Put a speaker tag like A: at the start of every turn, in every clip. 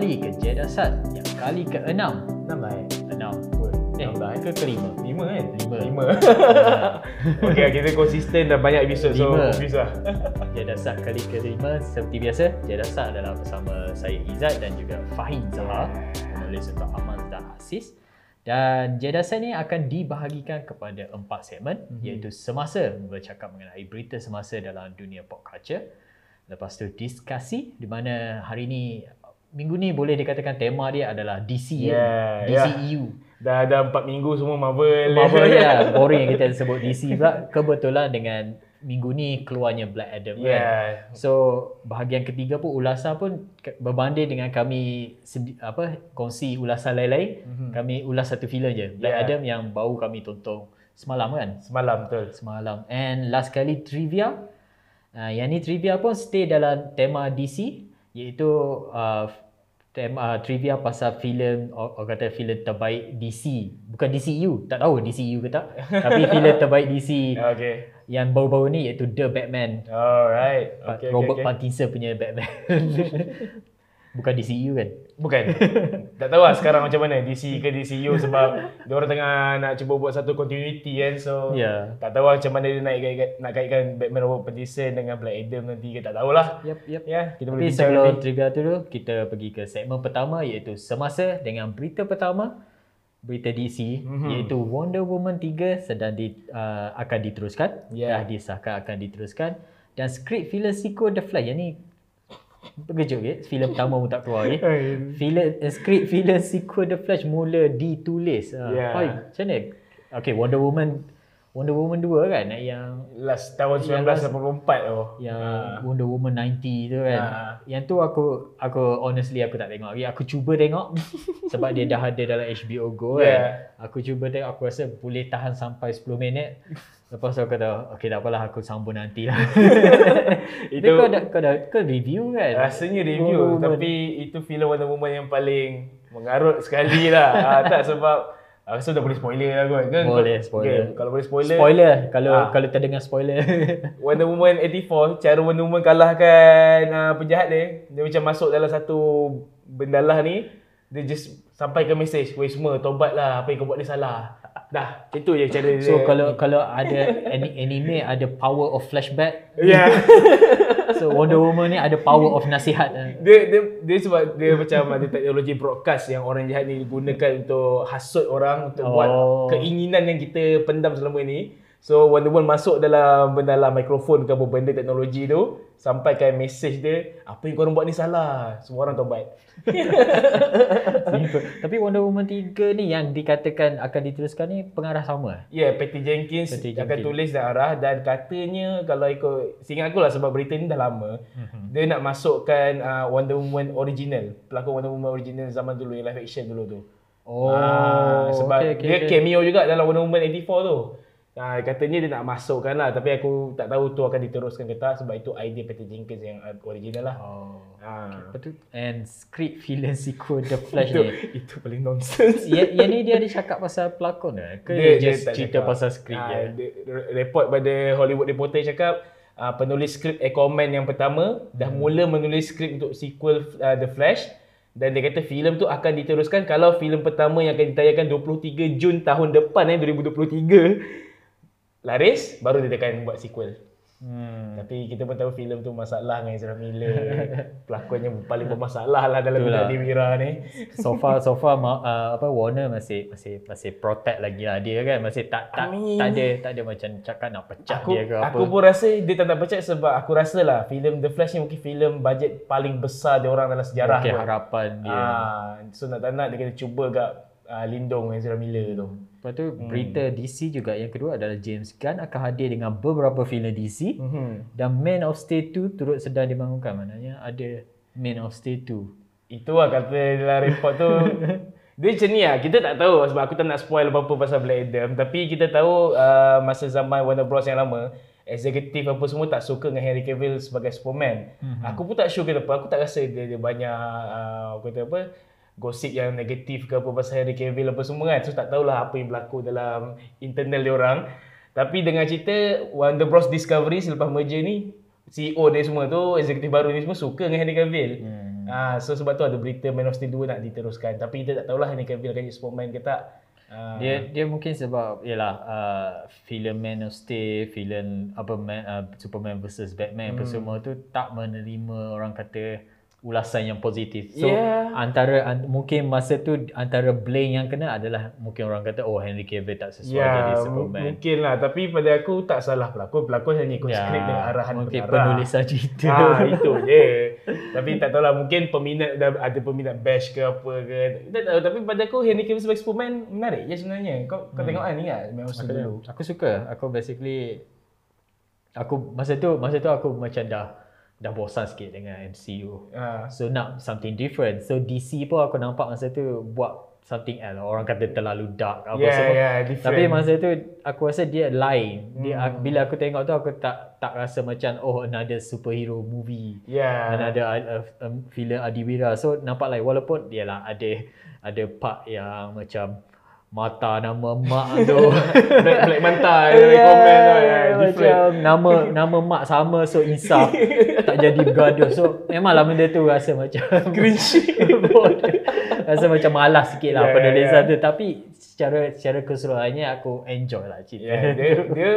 A: kembali ke Jedasat yang kali ke-6.
B: Enam lah eh.
A: 6.
B: Oi,
A: Eh,
B: enam lah eh.
A: ke kelima?
B: Lima kan?
A: Lima.
B: Lima. Okey, kita konsisten dan banyak episod so confused lah.
A: Jedasat kali kelima seperti biasa. Jedasat adalah bersama saya Izzat dan juga Fahim Zahar, penulis untuk Amal dan Asis. Dan Jedasat ni akan dibahagikan kepada empat segmen mm-hmm. iaitu semasa bercakap mengenai berita semasa dalam dunia pop culture. Lepas tu diskusi di mana hari ni minggu ni boleh dikatakan tema dia adalah DC
B: Yeah,
A: ya. DCEU.
B: Dah ada empat minggu semua Marvel.
A: Marvel ya, boring kita sebut DC pula. Kebetulan dengan minggu ni keluarnya Black Adam kan.
B: Yeah.
A: So bahagian ketiga pun ulasan pun berbanding dengan kami sedi- apa kongsi ulasan lain-lain, mm-hmm. kami ulas satu filem je. Black
B: Yeah.
A: Adam yang baru kami tonton semalam kan.
B: Semalam betul.
A: Semalam. And last kali trivia. Uh, yang ni trivia pun stay dalam tema DC iaitu uh, tema uh, trivia pasal filem orang kata filem terbaik DC. Bukan DCU, tak tahu DCU ke tak. Tapi filem terbaik DC
B: Okay.
A: yang baru-baru ni iaitu The Batman.
B: Alright.
A: Okay, Robert
B: okay, okay.
A: Pattinson punya Batman. Bukan DCU kan?
B: Bukan. tak tahu lah sekarang macam mana DC ke DCU sebab dia orang tengah nak cuba buat satu continuity kan. So
A: Ya.
B: tak tahu lah macam mana dia nak kaitkan, nak kaitkan Batman Robert Pattinson dengan Black Adam nanti ke tak tahulah.
A: Yep, yep.
B: Ya, kita
A: Tapi
B: boleh bincang
A: sebelum
B: nanti.
A: trivia tu dulu, kita pergi ke segmen pertama iaitu semasa dengan berita pertama berita DC mm-hmm. iaitu Wonder Woman 3 sedang di, uh, akan diteruskan
B: Yeah.
A: dah disahkan akan diteruskan dan skrip sequel The Flash yang ni terkejut ke filem pertama pun tak keluar ke filem uh, skrip filem sequel The Flash mula ditulis. Uh,
B: Yeah.
A: Hai, macam mana? Okay Wonder Woman Wonder Woman 2 kan yang
B: Last tahun
A: Yang last-
B: 1984 tu.
A: yang
B: Ah.
A: Wonder Woman 90 tu kan.
B: Ah.
A: Yang tu aku aku honestly aku tak tengok lagi. Aku cuba tengok sebab dia dah ada dalam HBO Go kan.
B: Yeah.
A: Aku cuba tengok aku rasa boleh tahan sampai 10 minit. Lepas tu aku kata okay tak apalah aku sambung nanti lah. Itu kau ada kau ada kau review kan?
B: Rasanya
A: Wonder
B: review
A: Woman.
B: tapi itu filem Wonder Woman yang paling mengarut sekali lah. ah, tak sebab aku rasa dah boleh spoiler lah kot kan.
A: Boleh, spoiler.
B: Okay, kalau boleh spoiler.
A: Spoiler kalau
B: Ah.
A: kalau terdengar spoiler.
B: Wonder Woman 84 cara Wonder Woman kalahkan uh, penjahat dia dia macam masuk dalam satu bendalah ni dia just sampaikan mesej weh semua tobatlah apa yang kau buat ni salah dah itu je cara dia
A: so kalau kalau ada ani- anime ada power of flashback.
B: ya
A: So Wonder Woman ni ada power of nasihat.
B: dia, dia dia sebab dia macam ada teknologi broadcast yang orang jahat ni gunakan untuk hasut orang untuk
A: Oh.
B: buat keinginan yang kita pendam selama ni so Wonder Woman masuk dalam bendalah mikrofon ke apa benda teknologi tu sampaikan mesej dia apa yang korang buat ni salah semua orang tobat.
A: Tapi Wonder Woman 3 ni yang dikatakan akan diteruskan ni pengarah sama.
B: Ya, yeah, Patty Jenkins
A: Patty
B: akan
A: Jenkins.
B: tulis dan arah dan katanya kalau ikut seingat aku lah sebab berita ni dah lama mm-hmm. dia nak masukkan uh, Wonder Woman original pelakon Wonder Woman original zaman dulu yang live action dulu tu
A: Oh,
B: Ah, sebab
A: okay, okay,
B: dia
A: okay.
B: cameo juga dalam Wonder Woman 84 tu Ah, katanya dia nak masukkan lah tapi aku tak tahu tu akan diteruskan ke tak sebab itu idea Patty Jenkins yang uh, original lah
A: Oh.
B: Ah.
A: Betul. And script villain sequel The Flash
B: itu,
A: ni.
B: itu paling nonsense
A: Yang, yang ni dia ada cakap pasal pelakon ke? Ke dia, just
B: tak
A: cerita
B: cakap.
A: pasal skrip
B: Ah,
A: je?
B: dia, report pada Hollywood Reporter cakap uh, penulis skrip Aquaman yang pertama
A: Hmm.
B: dah mula menulis skrip untuk sequel uh, The Flash dan dia kata filem tu akan diteruskan kalau filem pertama yang akan ditayangkan 23 Jun tahun depan eh 2023 laris baru dia akan buat sequel.
A: Hmm.
B: Tapi kita pun tahu filem tu masalah dengan Ezra Miller. Pelakonnya paling bermasalah lah dalam
A: Betul lah.
B: benda Wira ni.
A: So far so far ma- uh, apa Warner masih masih masih protect lagi lah dia kan masih tak tak
B: Amin.
A: tak ada tak ada macam cakap nak pecat
B: aku,
A: dia ke apa.
B: Aku pun rasa dia tak nak percaya sebab aku rasa lah filem The Flash ni mungkin filem bajet paling besar dia orang dalam sejarah
A: Mungkin
B: kot.
A: harapan dia.
B: Ah, so nak tak nak dia kena cuba gak uh, lindung Ezra Miller tu.
A: Lepas tu berita DC juga yang kedua adalah James Gunn akan hadir dengan beberapa filem DC
B: Mhm.
A: dan Man of Steel 2 turut sedang dibangunkan. Maknanya ada Man of Steel 2.
B: Itu lah kata dalam report tu. dia macam ni lah. Kita tak tahu sebab aku tak nak spoil apa-apa pasal Black Adam. Tapi kita tahu uh, masa zaman Warner Bros yang lama, eksekutif apa semua tak suka dengan Henry Cavill sebagai Superman. Mm-hmm. Aku pun tak sure kenapa. Aku tak rasa dia, dia banyak uh, kata apa gosip yang negatif ke apa pasal Henry Cavill apa semua kan. So tak tahulah apa yang berlaku dalam internal dia orang. Tapi dengan cerita Warner Bros Discovery selepas merger ni CEO dia semua tu, eksekutif baru ni semua suka dengan Henry Cavill.
A: Hmm.
B: Ah, so sebab tu ada berita Man of Steel 2 nak diteruskan. Tapi kita tak tahulah Henry Cavill akan jadi Superman ke tak. Ah,
A: Dia dia mungkin sebab yalah uh, filem Man of Steel, filem apa Man, uh, Superman versus Batman apa semua tu tak menerima orang kata ulasan yang positif. So
B: Yeah.
A: antara an, mungkin masa tu antara blame yang kena adalah mungkin orang kata oh Henry Cavill tak sesuai
B: Ya,
A: jadi
B: m-
A: Superman.
B: mungkin lah. Tapi pada aku tak salah pelakon. Pelakon hanya ikut
A: Ya,
B: skrip dengan arahan
A: mungkin
B: pengarah.
A: penulisan cerita.
B: Ah, itu je. Tapi tak tahulah mungkin peminat dah ada peminat bash ke apa ke. Tak tahu tapi pada aku Henry Cavill sebagai Superman menarik je sebenarnya. Kau kau tengok kan ni kan Man of Steel dulu.
A: Aku suka. Aku basically aku masa tu masa tu aku macam dah dah bosan sikit dengan MCU.
B: Ah.
A: So nak something different. So DC pun aku nampak masa tu buat something else. Orang kata terlalu dark apa
B: Yeah,
A: semua.
B: yeah, different.
A: Tapi masa tu aku rasa dia lain. Dia hmm. bila aku tengok tu aku tak tak rasa macam oh another superhero movie.
B: Ya.
A: Another uh, um, filem Adiwira. So nampak lain walaupun dia lah ada ada part yang macam mata nama mak tu
B: Black Black Manta yeah, komen tu ya. Different.
A: macam nama nama mak sama so insaf tak jadi bergaduh so memanglah benda tu rasa macam
B: Cringy.
A: rasa macam malas sikit lah
B: Yeah,
A: penulisan
B: yeah,
A: tu tapi secara secara keseluruhannya aku enjoy lah cerita
B: Ya, dia dia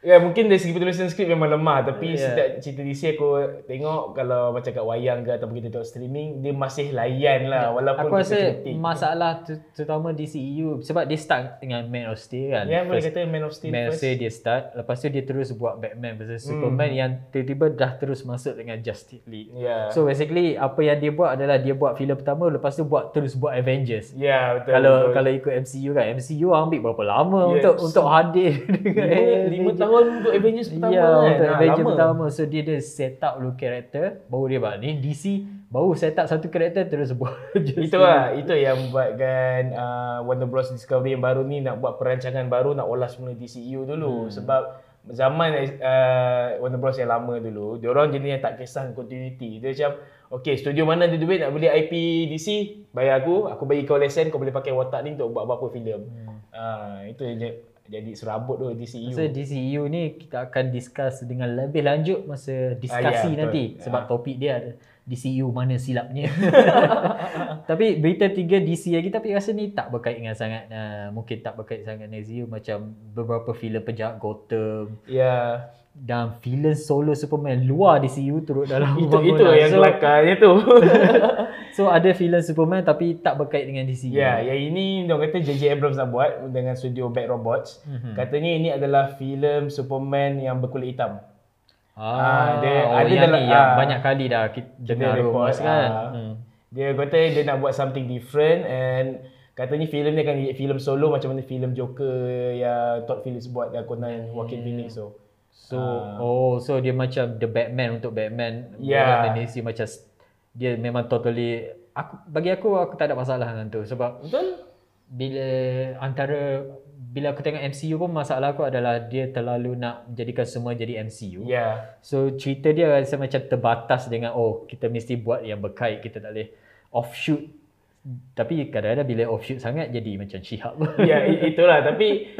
B: Ya mungkin dari segi penulisan skrip memang lemah tapi
A: Ya.
B: setiap cerita DC aku tengok kalau macam kat wayang ke ataupun kita tengok streaming dia masih layan lah walaupun
A: Aku rasa
B: kritik.
A: masalah terutama di CEU sebab dia start dengan Man of Steel kan.
B: Ya boleh
A: First-
B: kata Man of Steel
A: Man of
B: first.
A: Steel dia start Lepas tu dia terus buat Batman versus
B: Hmm.
A: Superman Yang tiba-tiba dah terus masuk dengan Justice League
B: Ya.
A: So basically apa yang dia buat adalah Dia buat filem pertama Lepas tu buat terus buat Avengers
B: Ya betul.
A: kalau
B: betul.
A: kalau ikut MCU kan MCU ambil berapa lama
B: Yes.
A: untuk untuk hadir dengan
B: lima, lima tahun untuk Avengers pertama
A: Ya,
B: kan.
A: untuk
B: Ah,
A: Avengers
B: lama.
A: pertama So dia dia set up dulu karakter Baru dia buat ni DC Baru set up satu karakter Terus buat
B: Itu lah, itu yang buatkan uh, Warner Bros Discovery yang baru ni nak buat perancangan baru nak olah semula DCU dulu hmm. sebab zaman uh, Warner Bros yang lama dulu, dia orang jenis yang tak kisah continuity. Dia macam Okay, studio mana ada duit nak beli IP DC, bayar aku, aku bagi kau lesen, kau boleh pakai watak ni untuk buat apa-apa filem. Hmm. Uh, itu je- jadi serabut tu DCU.
A: Masa DCU ni kita akan discuss dengan lebih lanjut masa diskusi
B: Ah, ya,
A: nanti
B: betul.
A: sebab topik dia ada DCU mana silapnya. tapi berita tiga DC lagi tapi rasa ni tak berkait dengan sangat uh, mungkin tak berkait sangat dengan DCU macam beberapa filem penjahat Gotham
B: Ya,
A: dan filem solo Superman luar DCU turut dalam
B: itu itu yang
A: so,
B: kelakarnya tu.
A: so ada filem Superman tapi tak berkait dengan DCU.
B: Ya, yang ini dia kata JJ Abrams nak buat dengan studio Bad Robots.
A: Mhm.
B: Katanya ini adalah filem Superman yang berkulit hitam.
A: Ah,
B: Ah, dia
A: oh,
B: ada
A: yang
B: dalam-
A: ni yang
B: ah,
A: banyak kali dah kita dengar
B: report,
A: kan.
B: ah.
A: Hmm.
B: Dia kata dia nak buat something different and katanya filem ni akan jadi filem solo macam mana filem Joker yang Todd Phillips buat dan Conan Joaquin Phoenix tu.
A: So oh so dia macam the Batman untuk Batman.
B: Ya.
A: Batman DC macam dia memang totally aku bagi aku aku tak ada masalah dengan tu sebab
B: Betul?
A: bila antara bila aku tengok MCU pun masalah aku adalah dia terlalu nak menjadikan semua jadi MCU.
B: Ya.
A: So cerita dia rasa macam terbatas dengan oh kita mesti buat yang berkait kita tak boleh offshoot tapi kadang-kadang bila offshoot sangat jadi macam She-Hulk.
B: Ya, itulah tapi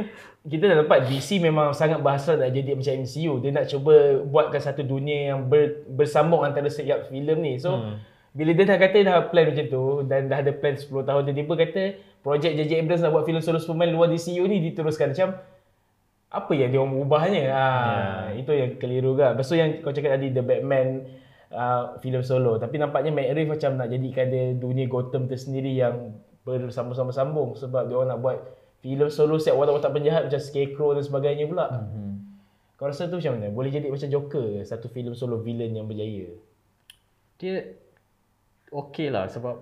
B: kita dah dapat DC memang sangat berhasrat nak jadi macam MCU. Dia nak cuba buatkan satu dunia yang ber, bersambung antara setiap filem ni. So hmm. bila dia dah kata dah plan macam tu dan dah ada plan 10 tahun tiba-tiba kata projek JJ Abrams nak buat filem solo Superman luar DCU ni diteruskan macam apa yang dia orang ubahnya? Ha, yeah. itu yang keliru kan. Lepas tu yang kau cakap tadi The Batman uh, filem solo tapi nampaknya Matt Reeves macam nak jadikan dia dunia Gotham tersendiri yang bersama-sama sambung sebab dia orang nak buat filem solo setiap watak-watak penjahat macam Scarecrow dan sebagainya pula.
A: Hmm.
B: Kau rasa tu macam mana? Boleh jadi macam Joker ke? satu filem solo villain yang berjaya.
A: dia okey lah sebab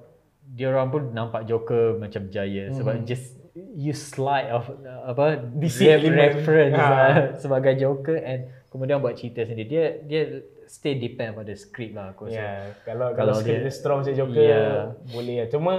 A: dia orang pun nampak Joker macam berjaya sebab just you slide of uh, apa
B: DC
A: reference
B: Ha.
A: lah, sebagai Joker and kemudian buat cerita sendiri dia dia stay depend pada script lah aku rasa
B: Ya, kalau
A: Kalau
B: kalau script
A: dia-
B: dia strong macam Joker
A: Ya.
B: boleh lah. Cuma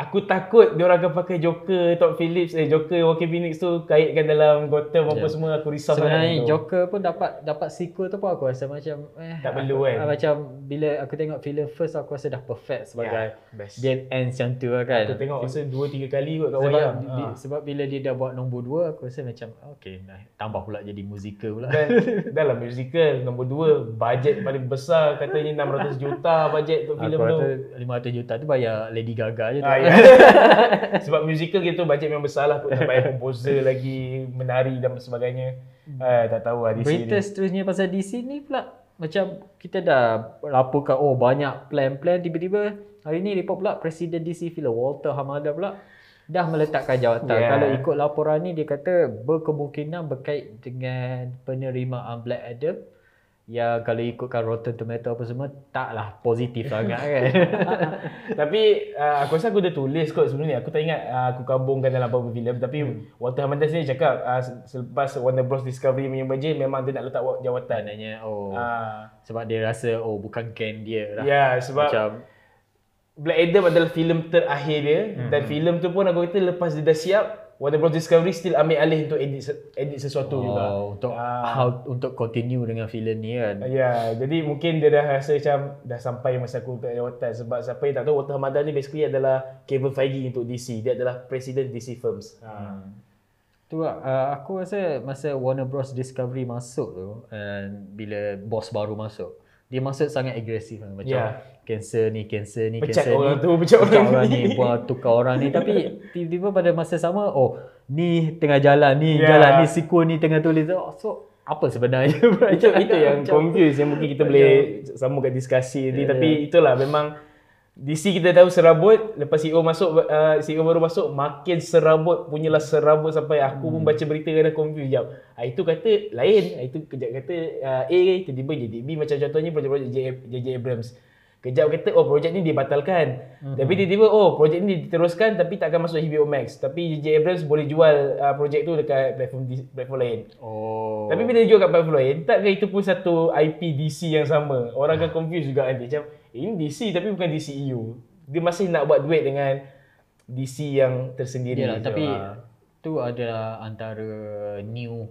B: Aku takut dia orang akan pakai Joker Todd Phillips eh Joker Joaquin Phoenix tu kaitkan dalam Gotham apa
A: Ya.
B: semua aku risau
A: Sebenarnya
B: sangat tu.
A: Joker pun dapat dapat sequel tu pun aku rasa macam eh
B: Tak perlu kan?
A: ah, Macam bila aku tengok filem first aku rasa dah perfect sebagai
B: Ya, best.
A: dia ends yang tu lah kan.
B: Aku tengok rasa 2 3 kali kot kat
A: sebab,
B: wayang.
A: bi-
B: Ha.
A: sebab bila dia dah buat nombor 2 aku rasa macam okay nah, tambah pula jadi musical pula.
B: Dan dalam musical nombor 2 bajet paling besar katanya 600 juta bajet untuk filem
A: aku
B: tu.
A: rasa 500 juta tu bayar Lady Gaga je tu.
B: Ah, ya. Sebab musical gitu bajet memang besar lah nak bayar komposer lagi menari dan sebagainya. Ah, tak tahu lah DC
A: Berita
B: ni.
A: seterusnya pasal DC ni pula macam kita dah laporkan oh banyak plan-plan tiba-tiba hari ni report pula Presiden DC film Walter Hamada pula dah meletakkan jawatan.
B: Yeah.
A: Kalau ikut laporan ni dia kata berkemungkinan berkait dengan penerimaan Black Adam yang kalau ikutkan Rotten Tomato apa semua taklah positif sangat kan.
B: Tapi uh, aku rasa aku dah tulis kot sebelum ni. Aku tak ingat uh, aku kabungkan dalam apa filem tapi
A: Hmm.
B: Walter Hamada sendiri cakap uh, selepas Warner Bros Discovery punya budget memang dia nak letak wa- jawatan.
A: Maknanya oh
B: Ah,
A: sebab dia rasa oh bukan Ken dia lah.
B: ya sebab
A: Macam
B: Black Adam adalah filem terakhir dia
A: Hmm.
B: dan filem tu pun aku kata lepas dia dah siap Warner Bros Discovery still ambil alih untuk edit edit sesuatu juga.
A: oh, untuk
B: Ah.
A: how untuk continue dengan filem ni kan.
B: Ya, jadi mungkin dia dah rasa macam dah sampai masa aku untuk jawatan sebab siapa yang tak tahu Walter Hamada ni basically adalah Kevin Feige untuk DC. Dia adalah presiden DC Films. Ha.
A: Tu lah, uh, aku rasa masa Warner Bros Discovery masuk tu and bila bos baru masuk dia masuk sangat agresif kan. macam
B: Ya.
A: Cancer ni cancer ni
B: Pecat
A: cancer
B: orang
A: ni.
B: tu, pecat orang
A: orang
B: ni.
A: ni buat tukar orang ni. Tapi tiba-tiba pada masa sama oh ni tengah jalan ni
B: Ya.
A: jalan ni sequel ni tengah tulis. Oh, so apa sebenarnya?
B: Itu itu yang
A: Macam-
B: confuse yang mungkin kita boleh sambungkan diskusi ni.
A: Ya,
B: tapi itulah memang DC kita tahu serabut lepas CEO masuk uh, CEO baru masuk makin serabut punyalah serabut sampai aku pun baca berita kadang confuse jap. Ah, itu kata lain, ah, itu kejap kata uh, A tiba-tiba jadi B macam contohnya projek-projek JJ Abrams. Kejap kata oh projek ni dibatalkan. Tapi tiba-tiba oh projek ni diteruskan tapi tak akan masuk HBO Max. Tapi JJ Abrams boleh jual uh, projek tu dekat platform platform lain.
A: oh
B: Tapi bila dia jual kat platform lain, takkah itu pun satu IP DC yang sama? Orang akan confuse juga nanti. Macam, eh, ini DC tapi bukan DCEU. Dia masih nak buat duit dengan DC yang tersendiri.
A: Yalah, tapi
B: Ah.
A: tu adalah antara new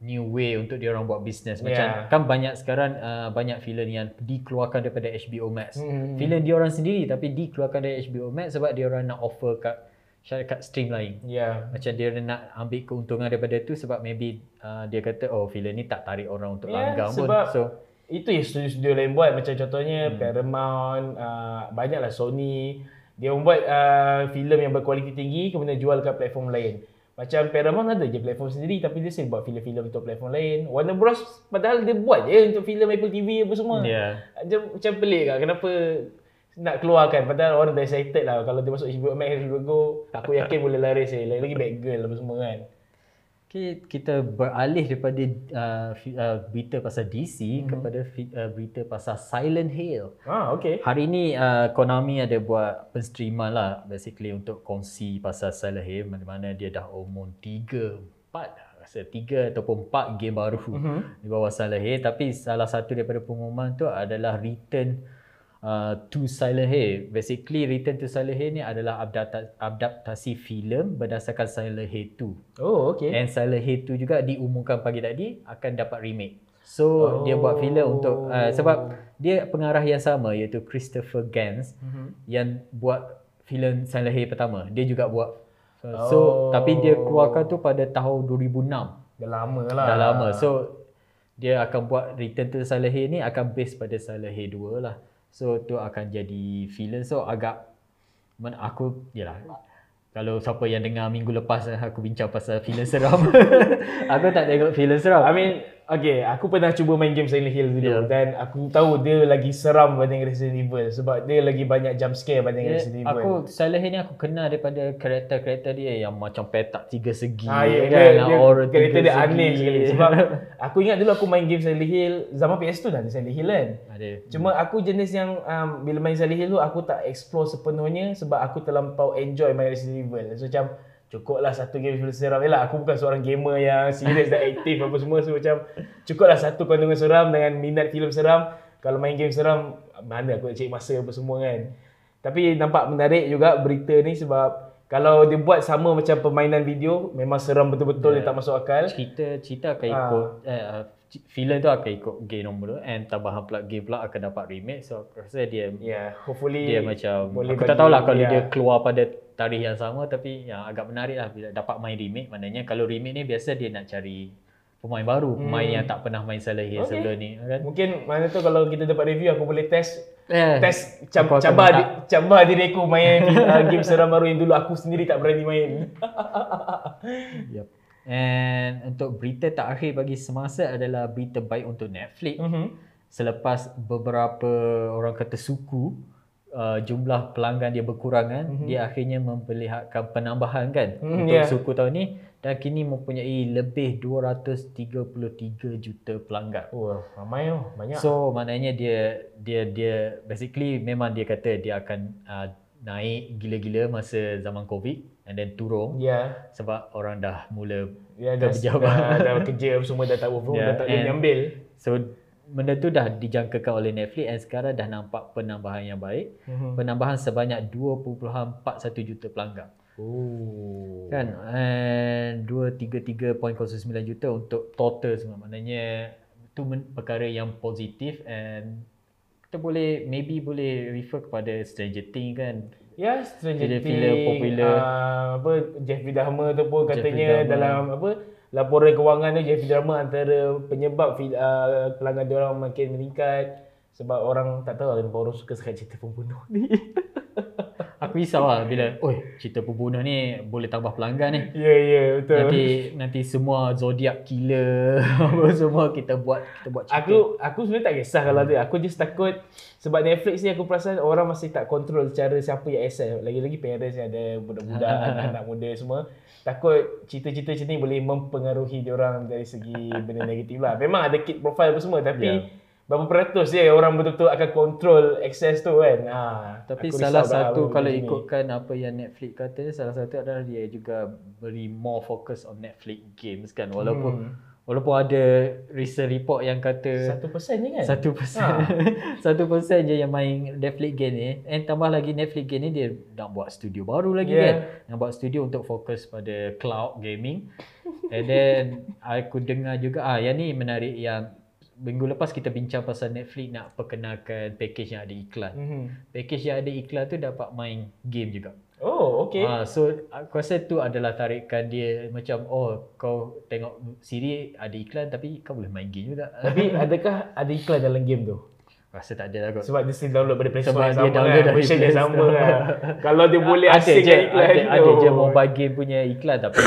A: new way untuk dia orang buat bisnes. Macam
B: Yeah.
A: kan banyak sekarang uh, banyak filem yang dikeluarkan daripada HBO Max.
B: Hmm.
A: Filem dia orang sendiri tapi dikeluarkan dari HBO Max sebab dia orang nak offer kat syarikat stream lain.
B: Ya.
A: Macam dia nak ambil keuntungan daripada tu sebab maybe uh, dia kata oh filem ni tak tarik orang untuk
B: Ya,
A: langgang pun.
B: sebab
A: So
B: Itu yang studio-studio lain buat. Macam contohnya
A: Hmm.
B: Paramount, uh, banyaklah Sony. Dia membuat uh, filem yang berkualiti tinggi kemudian jual kat platform lain. Macam Paramount ada je platform sendiri tapi dia sendiri buat filem-filem untuk platform lain. Warner Bros padahal dia buat je untuk filem Apple TV apa semua.
A: Ya.
B: Macam, macam pelik kan kenapa nak keluarkan padahal orang dah excited lah kalau dia masuk HBO Max HBO Go aku yakin boleh laris eh lagi-lagi bad girl apa semua kan
A: Okay, kita beralih daripada uh, uh, berita pasal DC
B: Mhm.
A: mm-hmm. kepada uh, berita pasal Silent Hill.
B: ah okay
A: Hari ni uh, Konami ada buat penstreaman lah basically untuk kongsi pasal Silent Hill mana mana dia dah umum 3 4 rasa 3 ataupun 4 game baru
B: Mhm.
A: di bawah Silent Hill tapi salah satu daripada pengumuman tu adalah Return uh, to Silent Hill. Basically Return to Silent Hill ni adalah adapta- adaptasi filem berdasarkan Silent Hill 2.
B: oh okay
A: And Silent Hill 2 juga diumumkan pagi tadi akan dapat remake. So oh. dia buat filem untuk uh, sebab dia pengarah yang sama iaitu Christopher Gans
B: Mhm.
A: yang buat filem Silent Hill pertama. Dia juga buat so, so
B: Oh.
A: tapi dia keluarkan tu pada tahun 2006.
B: dah lama lah
A: Dah lama. So dia akan buat Return to Silent Hill ni akan base pada Silent Hill 2 lah. So tu akan jadi filem so agak men aku yalah kalau siapa yang dengar minggu lepas eh, aku bincang pasal filem seram. aku tak tengok filem seram.
B: I mean Okay, aku pernah cuba main game Silent Hill dulu
A: Yeah.
B: dan aku tahu dia lagi seram berbanding Resident Evil sebab dia lagi banyak jump scare berbanding
A: Dia,
B: Resident Evil.
A: aku Silent Hill ni aku kenal daripada karakter-karakter dia yang macam petak tiga segi
B: Ah, ya,
A: kan,
B: dia, dia,
A: aura
B: karakter
A: tiga
B: dia
A: segi.
B: aneh sekali sebab aku ingat dulu aku main game Silent Hill zaman PS2 dah ada Silent Hill kan.
A: ada
B: Cuma aku jenis yang um, bila main Silent Hill tu aku tak explore sepenuhnya sebab aku terlampau enjoy main Resident Evil. So macam cukuplah satu game film seram. Yalah aku bukan seorang gamer yang serius dan aktif apa semua. So macam cukuplah satu kandungan seram dengan minat filem seram. Kalau main game seram mana aku nak cari masa apa semua kan. Tapi nampak menarik juga berita ni sebab kalau dia buat sama macam permainan video memang seram betul-betul yeah. dia tak masuk akal.
A: cerita cerita akan
B: Ah.
A: ikut eh, uh, filler tu akan ikut game nombor 2 and tambahan pula game pula akan dapat remake so aku rasa dia
B: Ya, yeah, hopefully
A: dia macam
B: boleh
A: aku tak
B: bagi-
A: tahulah kalau
B: ya.
A: dia keluar pada tarikh yang sama tapi yang agak menarik lah bila dapat main remake maknanya kalau remake ni biasa dia nak cari pemain baru pemain yang tak pernah main
B: Hmm. Okay.
A: sebelum ni kan
B: Mungkin mana tu kalau kita dapat review aku boleh test
A: eh,
B: test
A: akan
B: cabar di, cabar diri aku main uh, game seram baru yang dulu aku sendiri tak berani main.
A: Yep. And untuk berita terakhir bagi semasa adalah berita baik untuk Netflix.
B: Mhm.
A: Selepas beberapa orang kata suku uh, jumlah pelanggan dia berkurang kan, mm-hmm. dia akhirnya memperlihatkan penambahan kan
B: Mhm,
A: untuk
B: yeah.
A: suku tahun ni dan kini mempunyai lebih 233 juta pelanggan.
B: Oh, ramai oh, banyak.
A: So maknanya dia dia dia basically memang dia kata dia akan uh, naik gila-gila masa zaman Covid and then turun
B: ya,
A: sebab orang dah mula
B: ya dah,
A: Berjawab.
B: dah, dah kerja semua dah tak work from
A: Ya,
B: dah tak boleh ambil.
A: So benda tu dah dijangkakan oleh Netflix and sekarang dah nampak penambahan yang baik.
B: Mhm.
A: Penambahan sebanyak 2.41 juta pelanggan.
B: Oh.
A: Kan? And 233.09 juta untuk total semua. Maknanya tu perkara yang positif and kita boleh maybe boleh refer kepada Stranger Things kan.
B: Ya, Stranger Things,
A: popular.
B: Uh, apa Jeffrey Dahmer tu pun katanya
A: Dahmer.
B: dalam apa laporan kewangan tu Jeffrey Dahmer antara penyebab uh, pelanggan dia orang makin meningkat sebab orang tak tahu kenapa orang suka sangat cerita pembunuh ni.
A: Aku risau lah bila, oi cerita pembunuh ni boleh tambah pelanggan ni.
B: Ya, ya, betul.
A: Nanti nanti semua zodiac killer semua kita buat kita buat cerita.
B: Aku aku sebenarnya tak kisah kalau tu. Aku just takut sebab Netflix ni aku perasan orang masih tak kontrol cara siapa yang access. Lagi-lagi parents yang ada budak-budak, anak-anak muda semua. Takut cerita-cerita macam ni boleh mempengaruhi orang dari segi benda negatif lah. Memang ada kid profile apa semua tapi
A: Ya.
B: berapa peratus je orang betul-betul akan kontrol access tu kan. Ha,
A: Tapi salah satu kalau ikutkan apa yang Netflix kata salah satu adalah dia juga beri more focus on Netflix games kan walaupun
B: Hmm.
A: Walaupun ada recent report yang kata
B: satu persen je kan?
A: satu persen
B: Ha.
A: satu persen je yang main Netflix game ni and tambah lagi Netflix game ni dia nak buat studio baru lagi
B: Yeah.
A: kan nak buat studio untuk fokus pada cloud gaming and then aku dengar juga ah yang ni menarik yang minggu lepas kita bincang pasal Netflix nak perkenalkan package yang ada iklan
B: Mhm.
A: package yang ada iklan tu dapat main game juga
B: Oh, okay.
A: Ah, so aku rasa tu adalah tarikan dia macam oh kau tengok siri ada iklan tapi kau boleh main game juga.
B: Tapi adakah ada iklan dalam game tu?
A: rasa tak ada lah kot.
B: Sebab dia still download dari Play Store
A: Sebab
B: yang
A: dia
B: sama
A: download
B: kan.
A: dari Play
B: yang sama
A: Store.
B: kan. Kalau dia boleh
A: ada
B: asing
A: je
B: iklan
A: ada, ada je
B: tu.
A: mobile game punya iklan tapi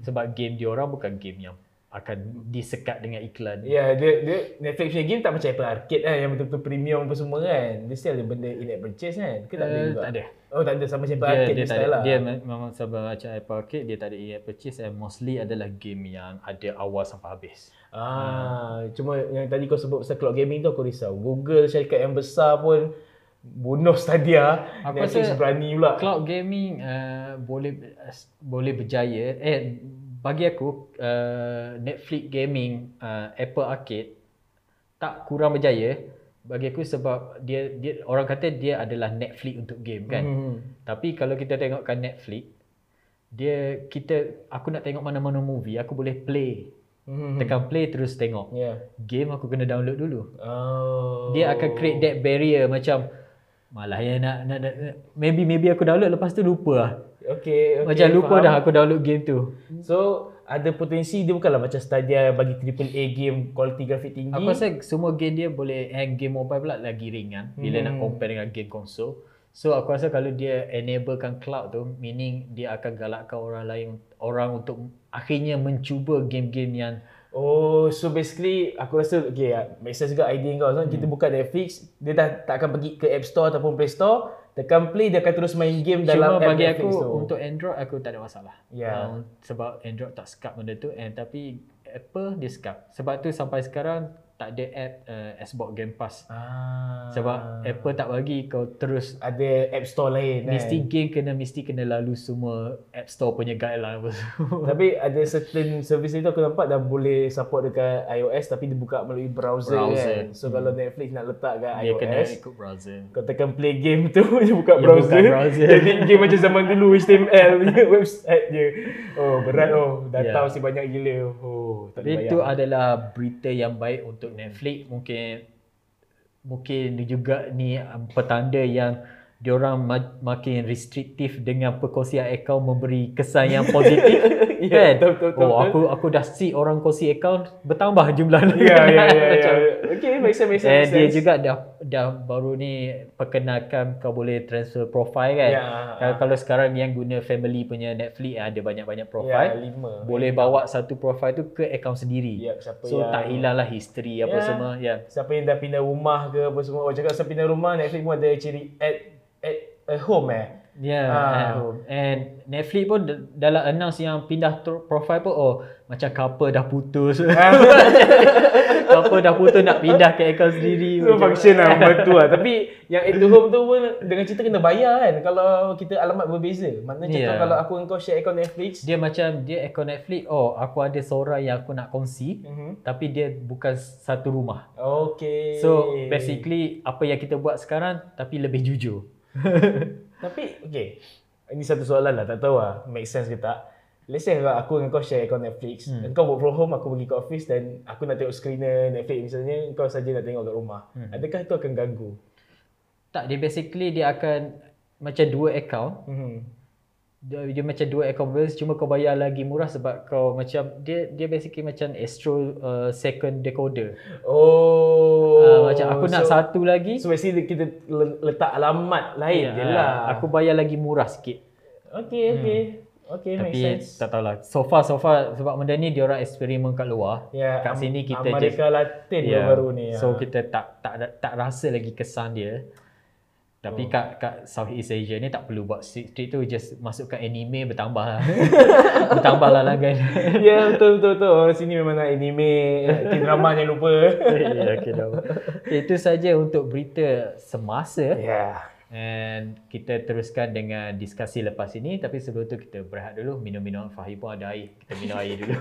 A: sebab game dia orang bukan game yang akan disekat dengan iklan.
B: Ya, dia, dia Netflix punya game tak macam Apple Arcade kan yang betul-betul premium apa semua kan. Dia still ada benda in-app purchase kan. Ke tak ada
A: Eh,
B: juga?
A: tak ada.
B: Oh, tak ada sama macam Apple
A: Dia,
B: Arcade
A: dia,
B: style lah.
A: dia me- memang sebab macam Apple Arcade dia tak ada in purchase and mostly adalah game yang ada awal sampai habis.
B: Ah, cuma yang tadi kau sebut pasal cloud gaming tu aku risau. Google syarikat yang besar pun bunuh Stadia.
A: Aku
B: Netflix
A: rasa
B: berani pula.
A: Cloud gaming uh, boleh uh, boleh berjaya. Eh bagi aku uh, Netflix gaming, uh, Apple Arcade tak kurang berjaya bagi aku sebab dia dia orang kata dia adalah Netflix untuk game kan.
B: Hmm.
A: Tapi kalau kita tengokkan Netflix dia kita aku nak tengok mana-mana movie aku boleh play.
B: Hmm.
A: Tekan play terus tengok.
B: Yeah.
A: Game aku kena download dulu.
B: Oh.
A: Dia akan create that barrier macam malah ya nak, nak, nak maybe maybe aku download lepas tu lupa lah.
B: Okay, okay.
A: Macam lupa
B: faham.
A: dah aku download game tu.
B: So, ada potensi dia bukanlah macam Stadia bagi AAA game quality grafik tinggi.
A: Aku rasa semua game dia boleh and game mobile pula lagi ringan bila
B: Hmm.
A: nak compare dengan game konsol. So aku rasa kalau dia enablekan cloud tu meaning dia akan galakkan orang lain orang untuk akhirnya mencuba game-game yang
B: Oh, so basically aku rasa okay, make sense juga idea kau. So, kita buka Netflix, dia dah tak akan pergi ke App Store ataupun Play Store, tekan play dia akan terus main game dalam
A: cuma
B: app
A: bagi aku
B: tu.
A: untuk Android aku tak ada masalah.
B: Ya.
A: Uh, sebab Android tak sekap benda tu and tapi Apple dia sekap. Sebab tu sampai sekarang tak ada app uh, Xbox Game Pass.
B: Ah.
A: Sebab Apple tak bagi kau terus
B: ada app store lain kan.
A: mesti game kena mesti kena lalu semua App Store punya guideline apa semua.
B: Tapi ada certain service itu aku nampak dah boleh support dekat iOS tapi dibuka melalui browser,
A: Browser.
B: kan. So kalau Netflix nak letak kat
A: Dia kena
B: iOS,
A: ikut browser.
B: kau tekan play game tu dia buka
A: Dia
B: browser.
A: buka browser.
B: Jadi game macam zaman dulu HTML website je. Oh berat oh. Data
A: Ya.
B: mesti banyak gila. Oh tak
A: itu adalah berita yang baik untuk Netflix. Mungkin mungkin juga ni um, petanda yang diorang ma- makin restriktif dengan perkongsian akaun memberi kesan yang positif
B: Ya,
A: kan?
B: betul, betul, betul,
A: oh, aku aku dah see orang kongsi akaun bertambah jumlah
B: Ya ya ya ya.
A: Macam-
B: Okay make sense make sense.
A: Dia juga dah dah baru ni perkenalkan kau boleh transfer profile kan.
B: Ya,
A: Kalau, kalau sekarang yang guna family punya Netflix eh, ada banyak-banyak
B: ya,
A: profile.
B: lima.
A: boleh bawa satu profile tu ke akaun sendiri.
B: Ya, siapa
A: so
B: yang-
A: tak hilanglah history apa
B: Ya.
A: semua. Ya.
B: Siapa yang dah pindah rumah ke apa semua. Orang cakap siapa pindah rumah Netflix pun ada ciri at at a home eh.
A: Ya,
B: Ah.
A: at home. And Netflix pun dalam announce yang pindah profile pun oh macam couple dah putus. couple dah putus nak pindah ke akaun sendiri.
B: So function lah betul lah. Tapi yang at home tu pun dengan cerita kena bayar kan kalau kita alamat berbeza. Maknanya
A: Ya.
B: yeah. kalau aku dan kau share account Netflix.
A: Dia macam dia akaun Netflix, oh aku ada seorang yang aku nak kongsi.
B: Mhm.
A: Tapi dia bukan satu rumah.
B: Okay.
A: So basically apa yang kita buat sekarang tapi lebih jujur.
B: Tapi okay. Ini satu soalan lah. Tak tahu lah. Make sense ke tak. Let's say kalau aku dengan kau share account Netflix. Hmm. Kau work from home, aku pergi ke office dan aku nak tengok screener Netflix misalnya. Kau saja nak tengok kat rumah. Hmm. Adakah itu akan ganggu?
A: Tak, dia basically dia akan macam dua account.
B: Hmm.
A: Dia, dia macam dua berbeza cuma kau bayar lagi murah sebab kau macam dia dia basically macam Astro uh, second decoder.
B: Oh.
A: Uh, macam aku nak satu lagi.
B: So basically kita le- letak alamat lain je
A: ah,
B: lah.
A: Aku bayar lagi murah sikit.
B: Okay, okay. Okay, make
A: Tapi
B: sense.
A: tak tahulah. So far so far sebab benda ni dia orang eksperimen kat luar.
B: Ya,
A: kat sini kita
B: Amerika Latin
A: Ya.
B: baru ni.
A: So
B: ah.
A: kita tak tak tak rasa lagi kesan dia. Tapi oh. kat kat Southeast Asia ni tak perlu buat street tu just masukkan anime bertambah lah. bertambah lah langgan.
B: ya, betul, betul, betul. Orang sini memang nak anime, K-drama jangan lupa.
A: ya, okay, dah. Okay, itu saja untuk berita semasa.
B: Ya.
A: And kita teruskan dengan diskusi lepas ini. Tapi sebelum tu kita berehat dulu. Minum-minum Fahim pun ada air. Kita minum air dulu.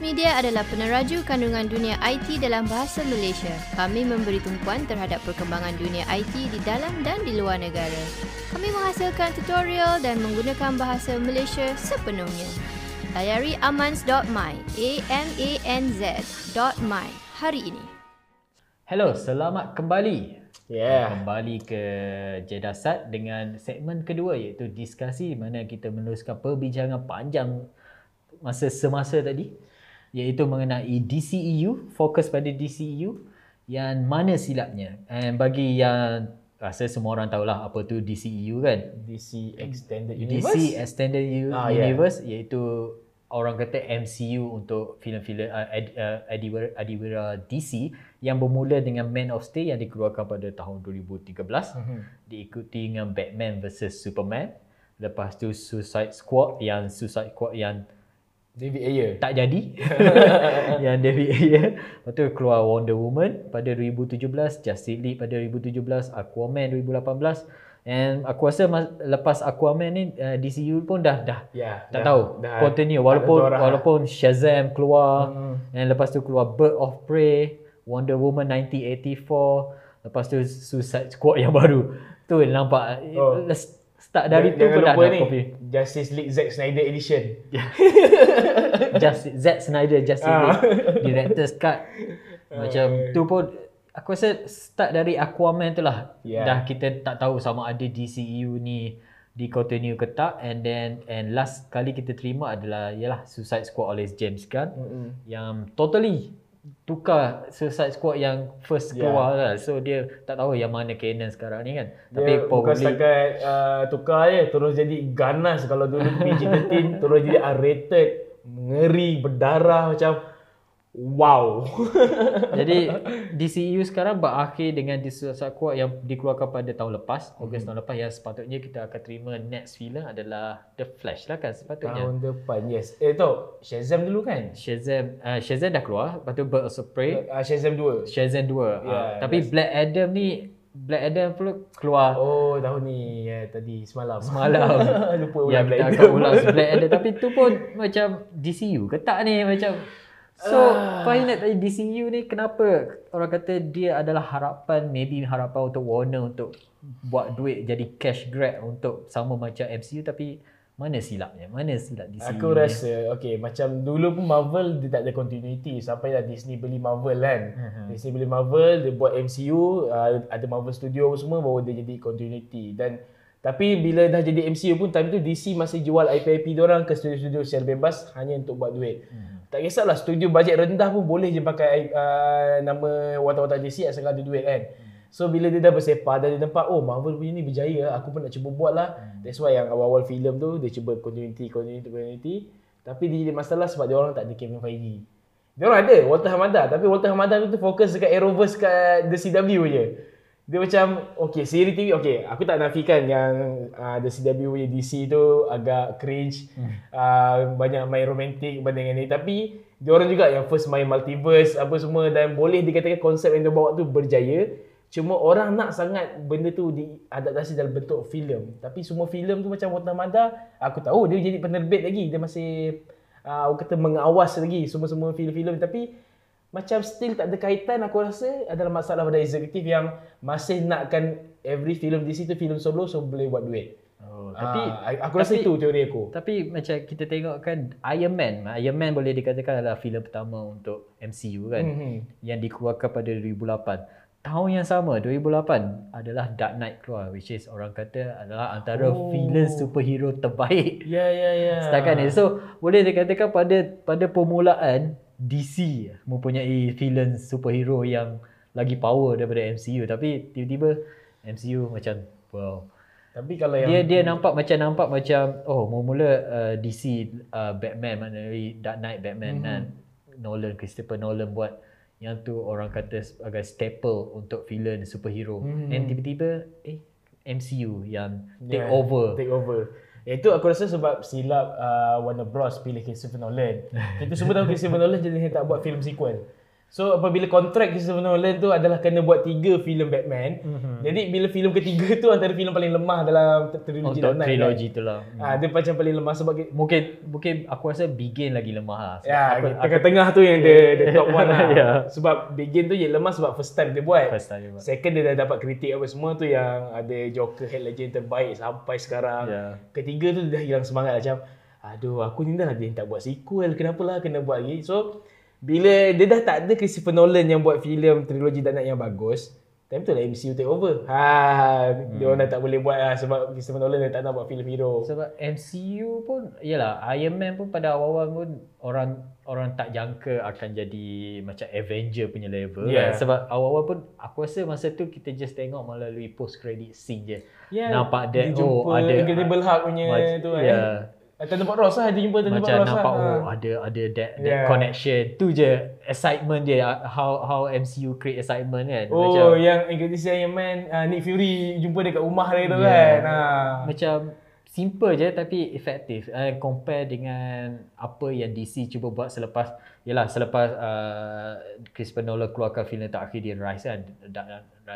C: Media adalah peneraju kandungan dunia IT dalam bahasa Malaysia. Kami memberi tumpuan terhadap perkembangan dunia IT di dalam dan di luar negara. Kami menghasilkan tutorial dan menggunakan bahasa Malaysia sepenuhnya. Layari amans.my, A-M-A-N-Z.my hari ini.
A: Hello, selamat kembali.
B: Yeah.
A: Kembali ke Jedasat dengan segmen kedua iaitu diskusi mana kita meneruskan perbincangan panjang masa semasa tadi iaitu mengenai DCEU, fokus pada DCEU yang mana silapnya. And bagi yang rasa semua orang tahulah apa tu DCEU kan.
B: DC Extended Universe.
A: DC Extended U-
B: Ah, yeah.
A: Universe iaitu orang kata MCU untuk filem-filem uh, Ed, uh, Adiwira, Adiwira DC yang bermula dengan Man of Steel yang dikeluarkan pada tahun 2013
B: Mhm.
A: diikuti dengan Batman vs Superman lepas tu Suicide Squad yang Suicide Squad yang
B: David Ayer.
A: tak jadi yang David Ayer lepas tu keluar Wonder Woman pada 2017 Justice League pada 2017 Aquaman 2018 and aku rasa mas, lepas Aquaman ni uh, DCU pun dah dah
B: Ya.
A: tak
B: dah-
A: tahu
B: dah-
A: continue walaupun
B: orang.
A: walaupun Shazam keluar
B: Hmm.
A: and lepas tu keluar Bird of Prey Wonder Woman 1984 lepas tu Suicide Squad yang baru tu nampak
B: Oh.
A: Start dari tu
B: Jangan
A: pun dah
B: lupa ni,
A: copy
B: Justice League Zack Snyder Edition.
A: Just Zack Snyder Justice
B: Ah.
A: League. Director's cut. Macam tu pun aku rasa start dari Aquaman tu lah.
B: Yeah.
A: dah kita tak tahu sama ada DCEU ni di continue ke tak. And then and last kali kita terima adalah yalah Suicide Squad oleh James Gunn.
B: Mm-mm.
A: yang totally tukar Suicide Squad yang first
B: Yeah.
A: keluar lah. So dia tak tahu yang mana canon sekarang ni kan.
B: Dia
A: Tapi
B: bukan
A: probably
B: setakat uh, tukar je terus jadi ganas kalau dulu PG-13 terus jadi R-rated ngeri berdarah macam wow.
A: Jadi DCU sekarang berakhir dengan disuasat kuat yang dikeluarkan pada tahun lepas, Ogos tahun lepas yang sepatutnya kita akan terima next film adalah The Flash lah kan sepatutnya.
B: Tahun depan, yes. Eh tu, Shazam dulu kan?
A: Shazam uh, Shazam dah keluar, lepas tu Birds of Prey,
B: Uh, Shazam 2.
A: Shazam 2.
B: Ya,
A: uh, tapi
B: that's-
A: Black Adam ni Black Adam pun keluar
B: Oh, tahun ni ya, tadi semalam.
A: semalam.
B: Lupa
A: yang
B: ulang
A: kita
B: Black
A: akan
B: Adam.
A: ulas Black Adam tapi tu pun macam DCU ke tak ni macam So,
B: Ah.
A: kau ingat tadi DCU ni kenapa orang kata dia adalah harapan, maybe harapan untuk Warner untuk buat duit jadi cash grab untuk sama macam MCU tapi mana silapnya? Mana silap DCU
B: Aku
A: ni?
B: rasa okay macam dulu pun Marvel dia tak ada continuity sampai dah Disney beli Marvel kan.
A: Mhm.
B: Disney beli Marvel, dia buat MCU, uh, ada Marvel Studio semua baru dia jadi continuity dan tapi bila dah jadi MCU pun time tu DC masih jual IP-IP diorang ke studio-studio secara bebas hanya untuk buat duit.
A: Mhm.
B: Tak kisahlah studio bajet rendah pun boleh je pakai uh, nama watak-watak DC asalkan ada duit kan. So bila dia dah bersepah dan dia nampak oh Marvel punya ni berjaya aku pun nak cuba buat lah. That's why yang awal-awal filem tu dia cuba continuity, continuity, continuity. Tapi dia jadi masalah sebab dia orang tak ada Kevin Feige. Dia orang ada Walter Hamada tapi Walter Hamada tu fokus dekat Arrowverse kat The CW je. Dia macam okay siri TV okay aku tak nafikan yang uh, The CW DC tu agak cringe. Uh, banyak main romantik banding ni tapi dia orang juga yang first main multiverse apa semua dan boleh dikatakan konsep yang dia bawa tu berjaya. Cuma orang nak sangat benda tu diadaptasi dalam bentuk filem. Tapi semua filem tu macam Walter Hamada aku tahu dia jadi penerbit lagi. Dia masih uh, orang kata mengawas lagi semua-semua filem-filem. Tapi macam still tak ada kaitan aku rasa adalah masalah pada eksekutif yang masih nakkan every film DC tu filem solo so boleh buat duit.
A: Oh,
B: Tapi
A: tapi
B: aku rasa
A: tapi-
B: itu teori aku.
A: Tapi macam kita tengok kan Iron Man, Iron Man boleh dikatakan adalah filem pertama untuk MCU kan
B: Mhm.
A: yang dikeluarkan pada 2008. Tahun yang sama 2008 adalah Dark Knight keluar which is orang kata adalah antara
B: Oh.
A: filem superhero terbaik
B: Ya ya ya.
A: setakat ni. So boleh dikatakan pada pada permulaan DC mempunyai filem superhero yang lagi power daripada MCU tapi tiba-tiba MCU macam wow
B: Tapi kalau yang
A: dia dia nampak macam nampak macam oh mula-mula uh, DC uh, Batman maknanya Dark Knight Batman
B: Mhm.
A: kan Nolan Christopher Nolan buat yang tu orang kata sebagai staple untuk filem superhero
B: Mhm.
A: and tiba-tiba eh MCU yang take
B: Yeah,
A: over
B: Take over. Itu aku rasa sebab silap uh, Warner Bros pilih Christopher Nolan. Kita semua tahu Christopher Nolan jadi tak buat film sequel. So apabila kontrak Christopher Nolan tu adalah kena buat tiga filem Batman. Mm-hmm. Jadi bila filem ketiga tu antara filem paling lemah dalam trilogi
A: untuk
B: Dark Knight.
A: trilogi tu lah
B: Kan? Ah, dia macam paling lemah sebab ki-
A: mungkin mungkin aku rasa Begin lagi lemah lah Sebab
B: Ya,
A: aku, aku
B: tengah-tengah tu yang dia, dia top one lah.
A: Ya.
B: Sebab Begin tu je lemah sebab first time dia buat.
A: first time dia buat.
B: Second dia dah dapat kritik apa semua tu yang ada Joker Head Legend terbaik sampai sekarang.
A: Ya.
B: Ketiga tu dia dah hilang semangat macam aduh aku ni dah dia tak buat sequel kenapalah kena buat lagi. So bila dia dah tak ada Christopher Nolan yang buat filem trilogi Dark Knight yang bagus, time tu lah MCU take over. Ha, dia orang dah tak boleh buat lah sebab Christopher Nolan dah tak nak buat filem hero.
A: Sebab MCU pun yalah Iron Man pun pada awal-awal pun orang orang tak jangka akan jadi macam Avenger punya level
B: Yeah.
A: kan. Sebab awal-awal pun aku rasa masa tu kita just tengok melalui post credit scene je.
B: Ya,
A: Nampak
B: dia
A: oh ada
B: Incredible Hulk punya tu
A: ya.
B: eh. Tempat Ross lah dia jumpa tempat
A: macam
B: Ross
A: nampak
B: lah.
A: oh ada ada that, that
B: Yeah.
A: connection. Tu je excitement dia how how MCU create excitement kan.
B: Oh,
A: macam
B: yang Incredible Iron Man uh, Nick Fury jumpa dekat rumah dia tu
A: Yeah.
B: kan. Ha.
A: macam simple je tapi efektif uh, compare dengan apa yang DC cuba buat selepas yalah selepas uh, Christopher Nolan keluarkan filem terakhir dia Rise kan Dark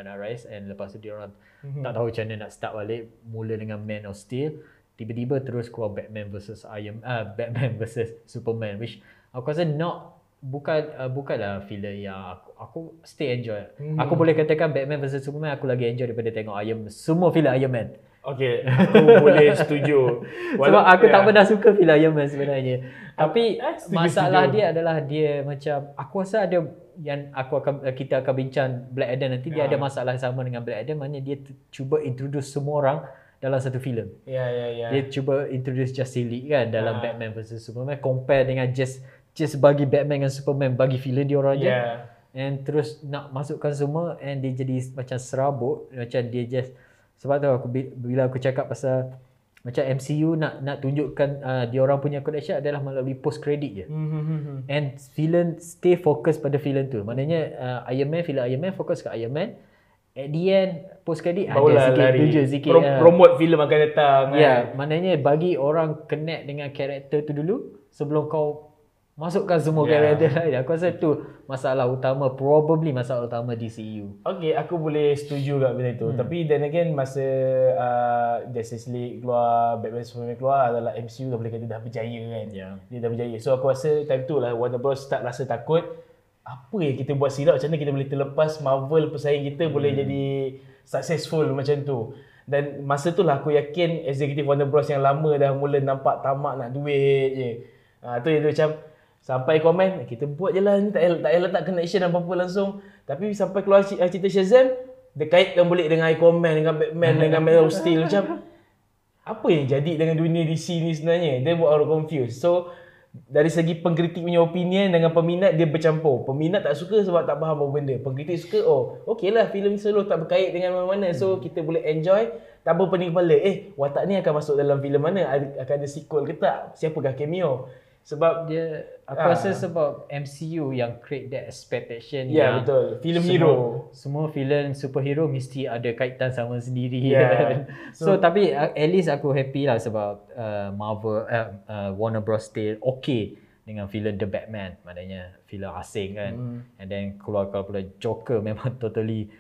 A: Knight Rise and lepas tu dia orang
B: Mhm.
A: tak tahu macam mana nak start balik mula dengan Man of Steel tiba-tiba terus keluar Batman versus Iron uh, Batman versus Superman which aku rasa not bukan uh, bukanlah filem yang aku, aku still enjoy.
B: Hmm.
A: Aku boleh katakan Batman versus Superman aku lagi enjoy daripada tengok Iron semua filem Iron Man.
B: Okay, aku boleh setuju.
A: Sebab aku tak
B: ya.
A: pernah suka filem Iron Man sebenarnya. Tapi
B: eh, setuju,
A: masalah
B: setuju.
A: dia adalah dia macam aku rasa ada yang aku akan kita akan bincang Black Adam nanti dia
B: Ya.
A: ada masalah sama dengan Black Adam maknanya dia cuba introduce semua orang dalam satu filem.
B: Ya, ya, ya.
A: Dia cuba introduce Justice League kan dalam
B: Ah.
A: Batman versus Superman compare dengan just just bagi Batman dan Superman bagi filem dia orang je.
B: Ya.
A: And terus nak masukkan semua and dia jadi macam serabut macam dia just sebab tu aku bi- bila aku cakap pasal macam MCU nak nak tunjukkan uh, dia orang punya connection adalah melalui post credit je.
B: Hmm.
A: And villain stay fokus pada villain tu. Maknanya uh, Iron Man, villain Iron Man fokus ke Iron Man. At the end, post credit ada
B: Barulah
A: sikit
B: lari.
A: tuju sikit.
B: Pro-
A: uh,
B: promote filem akan datang.
A: Ya, yeah, maknanya bagi orang connect dengan karakter tu dulu sebelum kau masukkan semua
B: Ya.
A: karakter lain. Aku rasa tu masalah utama, probably masalah utama DCU.
B: Okay, aku boleh setuju kat benda tu. Hmm. Tapi then again, masa uh, Justice League keluar, Batman Superman keluar adalah MCU dah boleh kata dah berjaya kan.
A: Ya.
B: Dia dah berjaya. So aku rasa time tu lah Warner Bros start rasa takut. Apa yang kita buat silap, macam mana kita boleh terlepas Marvel pesaing kita hmm. boleh jadi successful macam tu. Dan masa tu lah aku yakin executive Warner Bros yang lama dah mula nampak tamak nak duit je. Ha, tu dia macam sampai komen kita buat je lah ni tak payah, tak payah letak connection apa-apa langsung. Tapi sampai keluar ci- cerita Shazam dia kaitkan balik dengan Aquaman, dengan Batman, dengan Man of Steel macam apa yang jadi dengan dunia DC ni sebenarnya? Dia buat orang confused. So dari segi pengkritik punya opinion dengan peminat dia bercampur. Peminat tak suka sebab tak faham apa benda. Pengkritik suka, oh okey lah filem ni solo tak berkait dengan mana-mana. So kita boleh enjoy tanpa pening kepala. Eh watak ni akan masuk dalam filem mana? Akan ada sequel ke tak? Siapakah cameo? Sebab
A: Dia aku
B: Ah.
A: rasa sebab MCU yang create that expectation
B: Ya,
A: yang
B: betul. Filem
A: semua-
B: hero.
A: Semua filem superhero mesti ada kaitan sama sendiri. Kan. so,
B: So-
A: tapi uh, at least aku happy lah sebab uh, Marvel uh, uh, Warner Bros still okay dengan filem The Batman. Maknanya filem asing kan.
B: Hmm.
A: And then keluar kalau pula Joker memang totally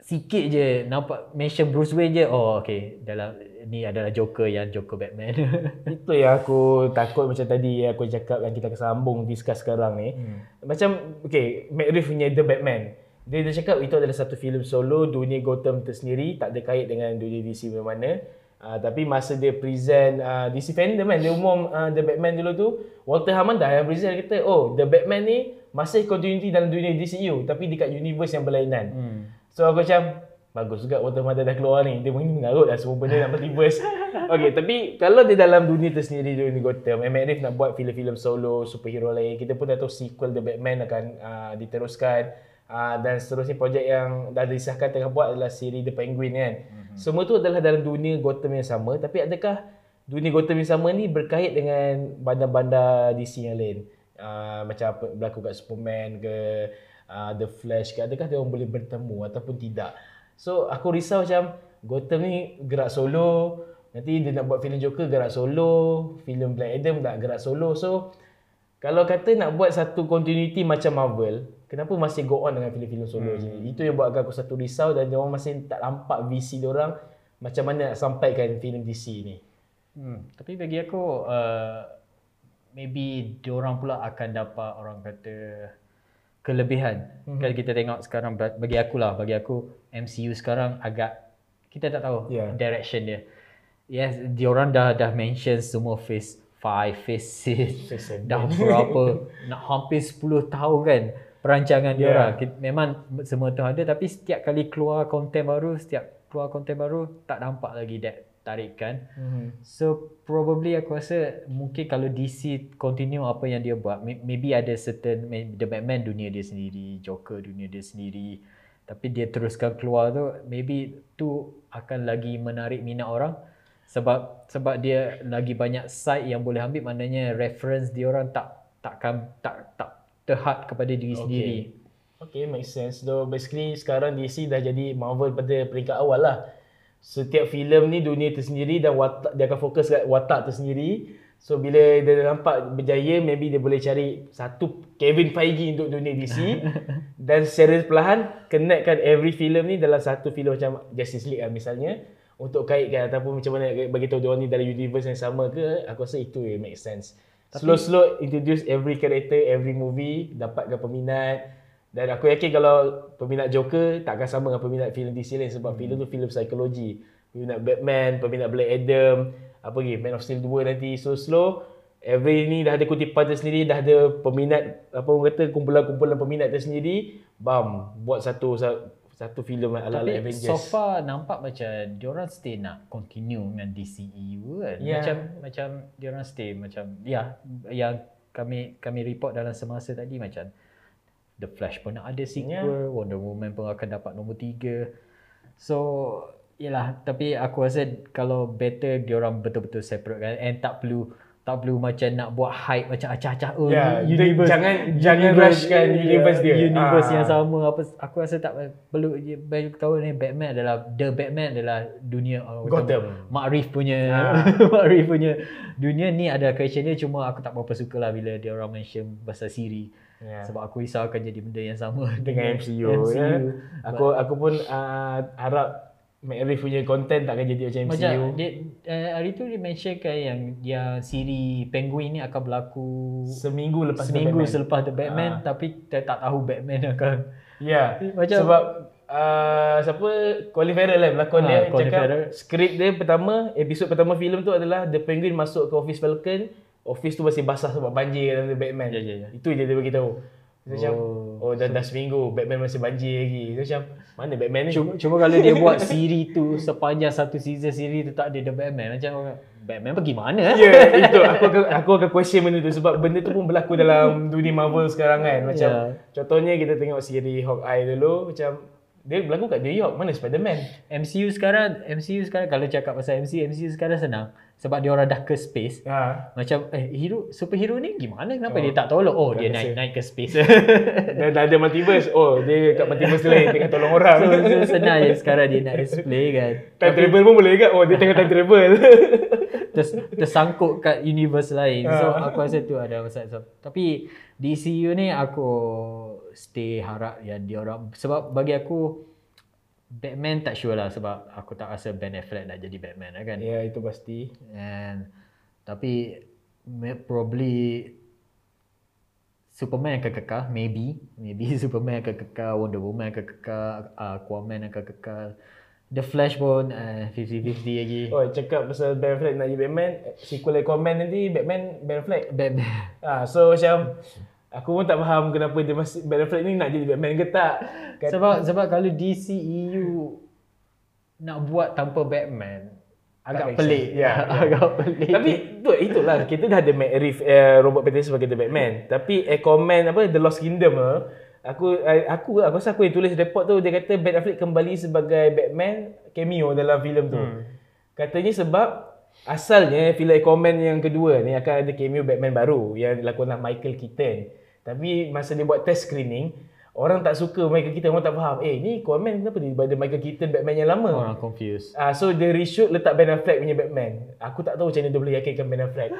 A: sikit je nampak mention Bruce Wayne je oh okay dalam ni adalah Joker yang Joker Batman
B: Itu yang aku takut macam tadi yang aku cakap yang kita akan sambung discuss sekarang ni. Hmm. Macam okay, Matt Reeves punya The Batman. Dia dia cakap itu adalah satu filem solo dunia Gotham tersendiri, tak ada kait dengan dunia DC mana-mana. Uh, tapi masa dia present uh, DC fandom kan, dia umum uh, The Batman dulu tu, Walter Hamada yang present kata, oh The Batman ni masih continuity dalam dunia DCU tapi dekat universe yang berlainan. Hmm. So aku macam, bagus juga Walter Hamada dah keluar ni. Dia mungkin mengarut dah semua benda dalam multiverse. okay, tapi kalau dia dalam dunia tersendiri dunia Gotham, Matt Reeves nak buat filem-filem solo superhero lain, kita pun dah tahu sequel The Batman akan uh, diteruskan. Uh, dan seterusnya projek yang dah disahkan tengah buat adalah siri The Penguin kan. Mm-hmm. Semua tu adalah dalam dunia Gotham yang sama tapi adakah dunia Gotham yang sama ni berkait dengan bandar-bandar DC yang lain? Uh, macam apa berlaku kat Superman ke uh, The Flash ke adakah dia orang boleh bertemu ataupun tidak? So aku risau macam Gotham ni gerak solo Nanti dia nak buat filem Joker gerak solo filem Black Adam nak gerak solo So kalau kata nak buat satu continuity macam Marvel, kenapa masih go on dengan filem-filem solo hmm. je? Itu yang buatkan aku satu risau dan orang masih tak nampak visi orang macam mana nak sampaikan filem DC ni.
A: Hmm, tapi bagi aku uh, maybe diorang pula akan dapat orang kata kelebihan. Mm-hmm. Kalau kita tengok sekarang ba- bagi aku lah, bagi aku MCU sekarang agak kita tak tahu
B: Yeah.
A: direction dia. Yes, diorang dah dah mention semua phase 5, phase 6,
B: Phase seven.
A: dah berapa nak hampir 10 tahun kan perancangan
B: Yeah.
A: diorang. Kita, memang semua tu ada tapi setiap kali keluar konten baru, setiap keluar konten baru tak nampak lagi that tarikan.
B: Mm-hmm.
A: So probably aku rasa mungkin kalau DC continue apa yang dia buat may- maybe ada certain The Batman dunia dia sendiri, Joker dunia dia sendiri tapi dia teruskan keluar tu maybe tu akan lagi menarik minat orang sebab sebab dia lagi banyak side yang boleh ambil maknanya reference dia orang tak takkan tak tak terhad kepada diri okay. sendiri.
B: Okay, make sense. So basically sekarang DC dah jadi Marvel pada peringkat awal lah. Setiap filem ni dunia tersendiri dan watak, dia akan fokus kat watak tersendiri. So bila dia dah nampak berjaya, maybe dia boleh cari satu Kevin Feige untuk dunia DC. dan secara perlahan, connectkan every filem ni dalam satu filem macam Justice League lah misalnya. Untuk kaitkan ataupun macam mana bagi tahu dia ni dalam universe yang sama ke, aku rasa itu make sense. Slow-slow introduce every character, every movie, dapatkan peminat. Dan aku yakin kalau peminat Joker tak akan sama dengan peminat filem DC lain sebab filem tu filem psikologi. Peminat Batman, peminat Black Adam, apa lagi Man of Steel 2 nanti so slow. Every ni dah ada kutipan tersendiri, dah ada peminat apa orang kata kumpulan-kumpulan peminat tersendiri. Bam, buat satu satu filem ala-ala
A: Tapi
B: Avengers.
A: so far nampak macam diorang stay nak continue dengan DCEU kan.
B: Ya.
A: Macam macam diorang stay macam ya yang kami kami report dalam semasa tadi macam The Flash pun ada sequel,
B: Ya.
A: Wonder Woman pun akan dapat nombor 3. So Yelah, tapi aku rasa kalau better diorang betul-betul separate kan and tak perlu tak perlu macam nak buat hype macam acah-acah oh
B: Ya,
A: ni
B: dia- jangan- jangan rushkan universe dia.
A: universe
B: Ah.
A: yang sama apa aku rasa tak perlu bagi tahu ni Batman adalah the Batman adalah dunia kata
B: Gotham.
A: Makrif punya
B: Ah.
A: Makrif punya dunia ni ada question dia cuma aku tak berapa suka lah bila dia orang mention pasal Siri
B: Ya.
A: sebab aku risau akan jadi benda yang sama
B: dengan MCU, ya. Aku aku pun uh, harap McRae punya content tak akan jadi macam MCU.
A: Macam dia, uh, hari tu dia mentionkan yang yang siri Penguin ni akan berlaku
B: seminggu lepas The
A: seminggu
B: Batman.
A: selepas The Batman tapi kita tak tahu Batman akan
B: Ya.
A: Macam-
B: sebab uh, siapa Colin Farrell kan pelakon
A: Ha,
B: dia
A: Colin
B: cakap
A: Farrell.
B: skrip dia pertama episod pertama filem tu adalah The Penguin masuk ke office Falcon office tu masih basah sebab banjir dalam The Batman.
A: Ya, ya, ya.
B: Itu je dia bagi tahu. So, macam
A: Oh,
B: oh dah, dah seminggu Batman masih banjir lagi. So, macam mana Batman ni?
A: Cuma, cuma kalau dia buat siri tu sepanjang satu season siri tu tak ada The Batman macam orang, Batman pergi mana?
B: Ya, yeah, itu aku akan aku akan question benda tu sebab benda tu pun berlaku dalam dunia Marvel sekarang kan. Macam
A: Ya.
B: contohnya kita tengok siri Hawkeye dulu macam dia berlaku kat New York. Mana Spider-Man?
A: MCU sekarang MCU sekarang kalau cakap pasal MCU MCU sekarang senang sebab dia orang dah ke space
B: Ha.
A: macam eh hero superhero ni gimana kenapa dia tak tolong oh dia
B: Tak
A: naik
B: rasa.
A: naik ke space
B: Dah, dah ada multiverse. Oh, dia kat multiverse lain tengah tolong orang.
A: so, so senang je sekarang dia nak display kan
B: time travel pun boleh kan? Oh, dia tengah time travel.
A: Ters, tersangkut kat universe lain. So
B: Ah.
A: aku rasa tu ada masalah. So, tapi DCU ni aku stay harap yang dia orang sebab bagi aku Batman tak sure lah sebab aku tak rasa Ben Affleck nak jadi Batman lah kan.
B: ya, itu pasti.
A: And tapi probably Superman akan kekal, maybe. Maybe Superman akan kekal, Wonder Woman akan kekal, uh, Aquaman akan kekal. The Flash pun uh, 50-50 lagi.
B: Oh, cakap pasal Ben Affleck nak jadi Batman, sequel Aquaman nanti Batman Ben Affleck.
A: Batman.
B: Ah, so macam aku pun tak faham kenapa dia masih Ben Affleck ni nak jadi Batman ke tak. Kat-
A: Sebab sebab kalau DCEU nak buat tanpa Batman agak pelik.
B: Ya, ya.
A: agak pelik.
B: Tapi tu itulah kita dah ada Matt Reeves uh, Robert Pattinson sebagai The Batman. Tapi Aquaman apa The Lost Kingdom tu aku aku aku rasa aku yang tulis report tu dia kata Ben Affleck kembali sebagai Batman cameo dalam filem tu. Hmm. Katanya sebab asalnya filem Aquaman yang kedua ni akan ada cameo Batman baru yang dilakon oleh Michael Keaton. Tapi masa dia buat test screening Orang tak suka Michael Keaton, orang tak faham. Eh, ni Aquaman kenapa dia ada Michael Keaton Batman yang lama?
A: orang confused.
B: Ah, so dia reshoot letak Ben Affleck punya Batman. Aku tak tahu macam mana dia boleh yakinkan Ben Affleck.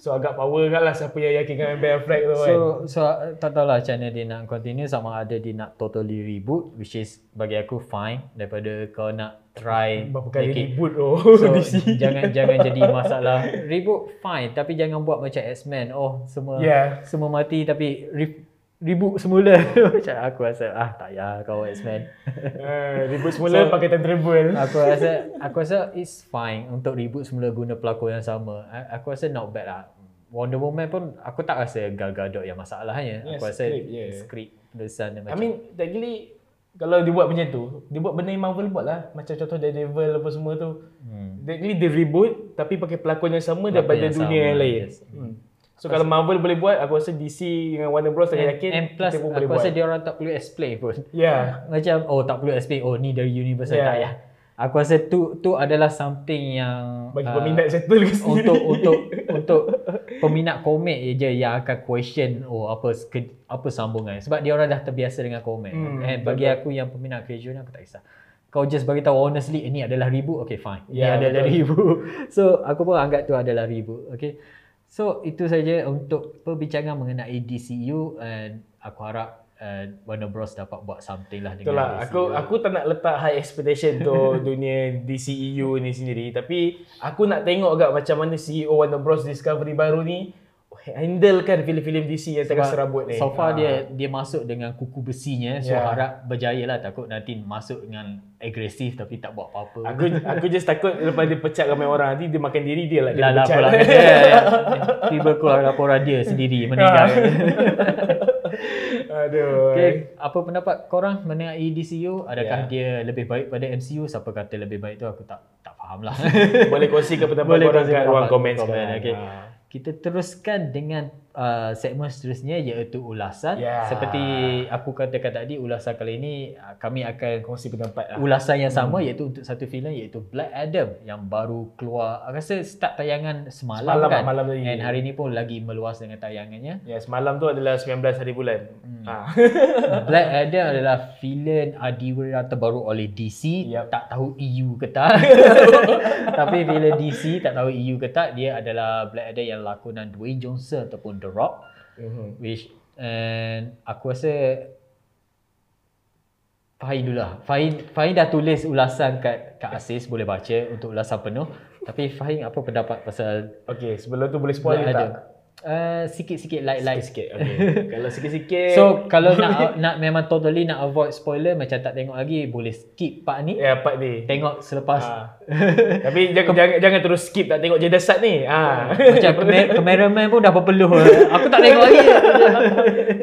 B: So agak power kan lah siapa yang yakinkan Ben Affleck tu kan.
A: So so uh, tak tahulah macam mana dia nak continue sama ada dia nak totally reboot which is bagi aku fine daripada kau nak try
B: Berapa kali
A: it-
B: reboot oh
A: So,
B: DC.
A: jangan jangan jadi masalah. Reboot fine tapi jangan buat macam X-Men. Oh, semua
B: Yeah.
A: semua mati tapi re, reboot semula. macam aku rasa ah tak payah kau X-Men.
B: Uh, reboot semula so, pakai time travel.
A: aku rasa aku rasa it's fine untuk reboot semula guna pelakon yang sama. Aku rasa not bad lah. Wonder Woman pun aku tak rasa Gal Gadot yang masalahnya.
B: Yeah,
A: aku rasa
B: script, yeah.
A: script tulisan dia
B: I
A: macam
B: mean, technically kalau dia buat macam tu, dia buat benda yang Marvel buat lah. Macam contoh Daredevil apa semua tu.
A: hmm.
B: Technically dia reboot tapi pakai pelakon yang sama
A: Pelakon
B: daripada
A: yang
B: dunia
A: sama,
B: yang lain.
A: yes.
B: Hmm. So kalau Marvel boleh buat, aku rasa DC dengan Warner Bros
A: and,
B: tak yakin
A: and plus
B: kita pun
A: aku
B: boleh
A: rasa
B: buat.
A: dia orang tak perlu explain pun.
B: Ya.
A: Macam oh tak perlu explain oh ni dari universe
B: Yeah.
A: yeah. tak ya. Aku rasa tu tu adalah something yang
B: Bagi
A: ah,
B: peminat settle ke sendiri.
A: untuk untuk untuk peminat komik je yang akan question oh apa apa sambungan sebab dia orang dah terbiasa dengan komik
B: Hmm,
A: and bagi
B: betul.
A: aku yang peminat creation aku tak kisah kau just bagi tahu honestly ini adalah reboot okay fine ini
B: Ya,
A: adalah
B: betul.
A: reboot so aku pun anggap tu adalah reboot okay so itu saja untuk perbincangan mengenai DCU and aku harap uh, Warner Bros dapat buat something lah dengan
B: lah.
A: DCU.
B: Aku aku tak nak letak high expectation tu dunia DCEU ni sendiri. Tapi aku nak tengok agak macam mana CEO Warner Bros Discovery baru ni handle kan filem-filem DC yang tengah serabut ni.
A: So far
B: Ah.
A: dia dia masuk dengan kuku besinya so
B: Ya.
A: harap berjaya lah takut nanti masuk dengan agresif tapi tak buat apa-apa.
B: Aku aku just takut lepas dia pecat ramai orang nanti dia makan diri dia lah dia
A: lah lah
B: pecat.
A: dia, ya. tiba keluar laporan dia sendiri meninggal.
B: Aduh.
A: Okay, apa pendapat korang mengenai DCU? Adakah
B: Ya.
A: dia lebih baik pada MCU? Siapa kata lebih baik tu aku tak tak faham lah.
B: Boleh kongsikan pendapat
A: Boleh
B: korang kat ruang
A: pendapat
B: komen sekarang.
A: okay.
B: Ah.
A: Kita teruskan dengan uh, segmen seterusnya iaitu ulasan.
B: Ya.
A: Seperti aku katakan tadi ulasan kali ini uh, kami akan
B: Kongsi pendapat lah.
A: ulasan yang sama iaitu untuk satu filem iaitu Black Adam yang baru keluar aku rasa start tayangan semalam,
B: Semalam
A: kan
B: malam tadi.
A: and hari ni pun lagi meluas dengan tayangannya
B: Ya, semalam tu adalah 19 hari bulan.
A: Hmm.
B: Ah.
A: Black Adam adalah filem adiwira terbaru oleh DC
B: Yup.
A: tak tahu EU ke tak tapi filem DC tak tahu EU ke tak dia adalah Black Adam yang lakonan Dwayne Johnson ataupun The Rock
B: Mhm.
A: which and aku rasa Fahim dulu lah. Fahim, Fahim dah tulis ulasan kat, kat Asis, boleh baca untuk ulasan penuh. Tapi Fahim apa pendapat pasal
B: Okey, sebelum tu boleh spoil tak?
A: Adam? Uh, sikit-sikit light-light.
B: Sikit-sikit. Okey. Kalau sikit-sikit.
A: So kalau nak nak memang totally nak avoid spoiler macam tak tengok lagi boleh skip part ni.
B: ya part ni.
A: Tengok selepas
B: Ah. Tapi jangan, jangan jangan terus skip tak tengok je dasar ni. Ah.
A: macam kamer- cameraman pun dah berpeluh. Aku tak tengok lagi.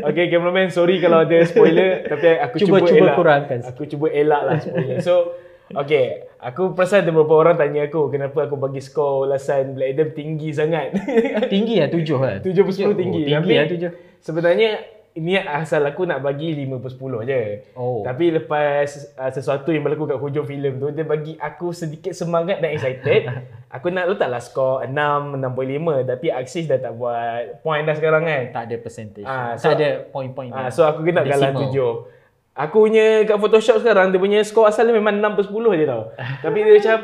B: Okay, cameraman sorry kalau ada spoiler tapi aku
A: Cuba-
B: cuba
A: cuba
B: elak.
A: kurangkan.
B: Aku cuba elak lah spoiler. So, okay. Aku perasan ada beberapa orang tanya aku kenapa aku bagi skor ulasan Black Adam tinggi sangat.
A: tinggi lah tujuh kan.
B: 7 per 10 tinggi.
A: Oh, tinggi
B: Tapi
A: lah tujuh.
B: Sebenarnya niat asal aku nak bagi 5 per 10 je.
A: Oh.
B: Tapi lepas uh, sesuatu yang berlaku kat hujung filem tu, dia bagi aku sedikit semangat dan excited. aku nak letaklah skor 6, 6.5 tapi Axis dah tak buat point dah sekarang kan.
A: Tak ada percentage. Tak
B: so-
A: ada point-point.
B: Ah, so aku kena
A: Decimal.
B: 7. Aku punya kat Photoshop sekarang dia punya skor asalnya memang 6 per 10 je tau. Tapi dia macam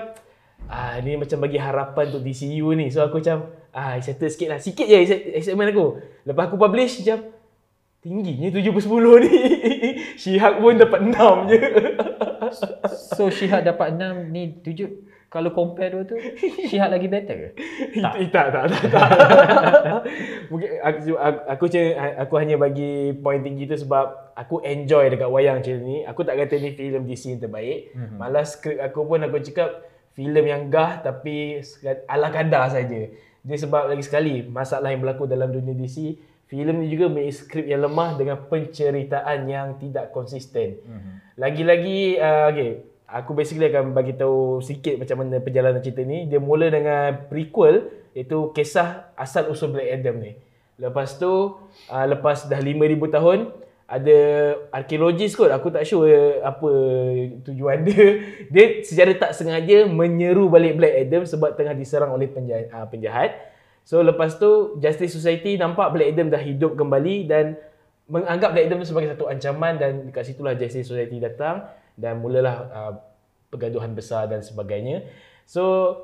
B: ah ni macam bagi harapan untuk DCU ni. So aku macam ah excited sikit lah. Sikit je excite- excitement aku. Lepas aku publish macam tingginya 7 per 10 ni. Shihak pun dapat 6 je.
A: So Shihak dapat 6 ni 7 kalau compare dua tu Shihak lagi better ke?
B: tak. tak, tak, tak, tak. Mungkin aku, aku, aku, aku hanya bagi point tinggi tu sebab aku enjoy dekat wayang macam ni. Aku tak kata ni filem DC yang terbaik. Mm-hmm. Malah skrip aku pun aku cakap filem yang gah tapi ala kadar saja. Dia sebab lagi sekali masalah yang berlaku dalam dunia DC, filem ni juga mempunyai skrip yang lemah dengan penceritaan yang tidak konsisten. Mm-hmm. Lagi-lagi uh, okay, aku basically akan bagi tahu sikit macam mana perjalanan cerita ni. Dia mula dengan prequel iaitu kisah asal usul Black Adam ni. Lepas tu uh, lepas dah 5000 tahun ada arkeologis kot aku tak sure apa tujuan dia dia secara tak sengaja menyeru balik Black Adam sebab tengah diserang oleh penjahat, uh, penjahat. so lepas tu Justice Society nampak Black Adam dah hidup kembali dan menganggap Black Adam sebagai satu ancaman dan dekat situlah Justice Society datang dan mulalah uh, pergaduhan besar dan sebagainya. So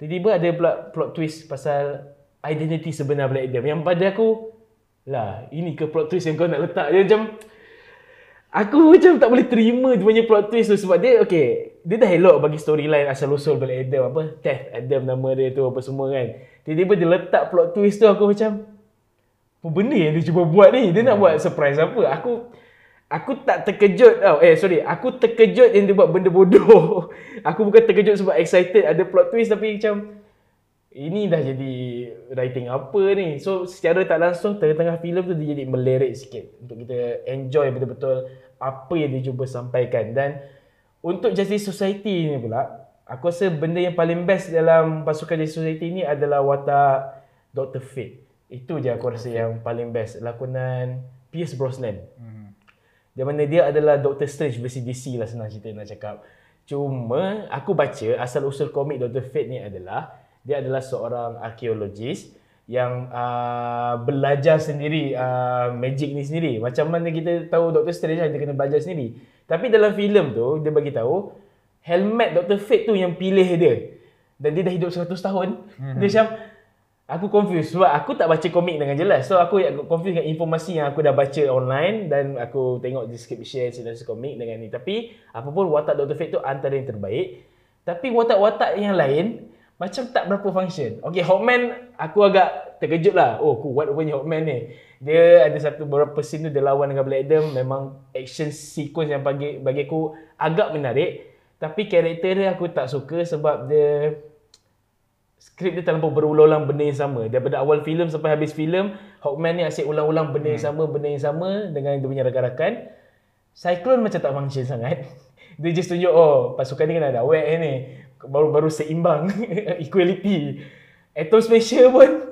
B: tiba-tiba ada pula plot twist pasal identiti sebenar Black Adam. Yang pada aku lah ini ke plot twist yang kau nak letak? Dia macam aku macam tak boleh terima dia punya plot twist tu sebab dia okay dia dah elok bagi storyline asal usul Black Adam. Apa? Death Adam nama dia tu apa semua kan. Tiba-tiba dia letak plot twist tu aku macam apa benda yang dia cuba buat ni? Dia nak buat surprise apa? Aku aku tak terkejut tau. Eh sorry. Aku terkejut yang dia buat benda bodoh. Aku bukan terkejut sebab excited ada plot twist tapi macam ini dah jadi writing apa ni? So secara tak langsung tengah-tengah filem tu dia jadi melerik sikit untuk kita enjoy betul-betul apa yang dia cuba sampaikan. Dan untuk Justice Society ni pula aku rasa benda yang paling best dalam pasukan Justice Society ni adalah watak Dr. Fate. Itu je aku rasa yang paling best. Lakonan Pierce Brosnan di mana dia adalah Doctor Strange versi DC lah senang cerita nak cakap. Cuma aku baca asal usul komik Doctor Fate ni adalah dia adalah seorang arkeologis yang uh, belajar sendiri uh, magic ni sendiri. Macam mana kita tahu Doctor Strange lah, dia kena belajar sendiri. Tapi dalam filem tu dia bagi tahu helmet Doctor Fate tu yang pilih dia. Dan dia dah hidup 100 tahun. Mm-hmm. Dia macam Aku confused sebab aku tak baca komik dengan jelas. So aku confused dengan informasi yang aku dah baca online dan aku tengok description sinopsis komik dengan ni. Tapi apapun watak Dr. Fate tu antara yang terbaik. Tapi watak-watak yang lain macam tak berapa function. Okay, Hawkman aku agak terkejut lah. Oh, kuat rupanya Hawkman ni. Dia ada satu beberapa scene tu dia lawan dengan Black Adam. Memang action sequence yang bagi, bagi aku agak menarik. Tapi karakter dia aku tak suka sebab dia skrip dia terlalu berulang-ulang benda yang sama. Daripada awal filem sampai habis filem, Hawkman ni asyik ulang-ulang benda yang sama, benda yang sama dengan dia punya rakan-rakan. Cyclone macam tak function sangat. Dia just tunjuk, oh pasukan ni kan ada awet ni. Baru-baru seimbang. Equality. Atom Smasher pun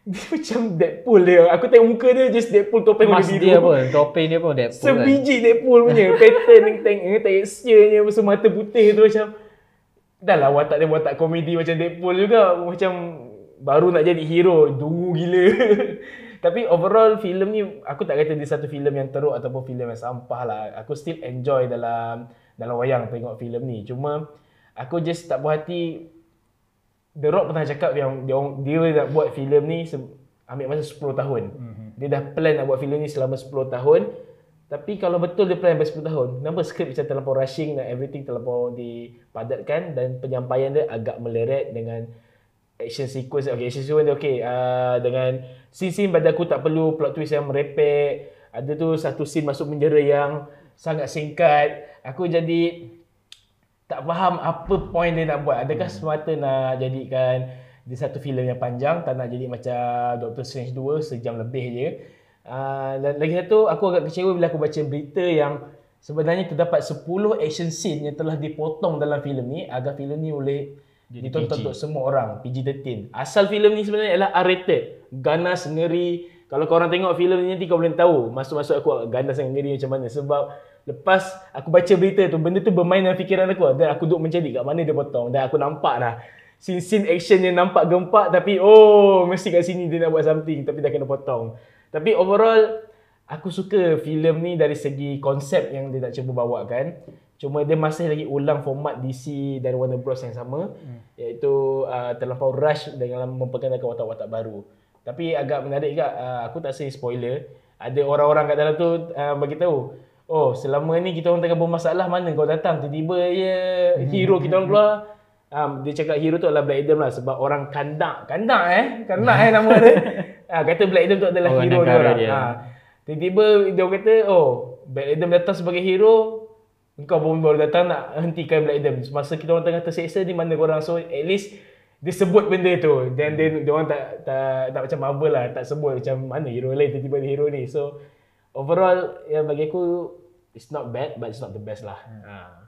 B: dia macam Deadpool dia. Aku tengok muka dia just Deadpool topeng warna biru.
A: dia pun, topeng dia pun Deadpool kan.
B: Sebiji Deadpool punya pattern yang tank eh, texture-nya masa mata putih tu macam dah lah watak dia watak komedi macam Deadpool juga macam baru nak jadi hero dungu gila tapi overall filem ni aku tak kata dia satu filem yang teruk ataupun filem yang sampah lah aku still enjoy dalam dalam wayang tengok filem ni cuma aku just tak puas hati The Rock pernah cakap yang dia, dia nak buat filem ni ambil masa 10 tahun. Mm-hmm. Dia dah plan nak buat filem ni selama 10 tahun. Tapi kalau betul dia plan sampai 10 tahun, kenapa skrip macam terlampau rushing dan everything terlampau dipadatkan dan penyampaian dia agak meleret dengan action sequence. Okay, action sequence dia okay. Uh, dengan scene-scene pada aku tak perlu plot twist yang merepek. Ada tu satu scene masuk penjara yang sangat singkat. Aku jadi tak faham apa point dia nak buat. Adakah semata nak jadikan dia satu filem yang panjang, tak nak jadi macam Doctor Strange 2 sejam lebih je. Uh, lagi satu, aku agak kecewa bila aku baca berita yang sebenarnya terdapat 10 action scene yang telah dipotong dalam filem ni agar filem ni boleh
A: Jadi
B: ditonton
A: PG.
B: untuk semua orang, PG-13. Asal filem ni sebenarnya ialah R-rated. Ganas, ngeri. Kalau korang tengok filem ni nanti kau boleh tahu masuk-masuk aku ganas dan ngeri macam mana. Sebab lepas aku baca berita tu, benda tu bermain dalam fikiran aku. Dan aku duduk mencari kat mana dia potong. Dan aku nampak dah. Scene-scene action yang nampak gempak tapi oh mesti kat sini dia nak buat something tapi dah kena potong. Tapi overall aku suka filem ni dari segi konsep yang dia nak cuba bawakan. Cuma dia masih lagi ulang format DC dan Warner Bros yang sama hmm. iaitu uh, terlampau rush dalam memperkenalkan watak-watak baru. Tapi agak menarik juga uh, aku tak say spoiler. Ada orang-orang kat dalam tu uh, bagi tahu, oh selama ni kita orang tengah bermasalah mana kau datang tiba-tiba ya hero kita orang keluar. Um, dia cakap hero tu adalah Black Adam lah sebab orang kandak. Kandak eh? Kandak eh nama dia. Ah, kata Black Adam tu adalah
A: Orang
B: hero dia orang.
A: dia.
B: Ah, Tiba-tiba dia orang kata, oh Black Adam datang sebagai hero, engkau pun baru datang nak hentikan Black Adam. Masa kita orang tengah terseksa di mana korang. So at least dia sebut benda tu. Dan dia, dia orang tak, tak, tak macam Marvel lah. Tak sebut macam mana hero lain tiba-tiba ada hero ni. So overall ya bagi aku it's not bad but it's not the best lah. Ha.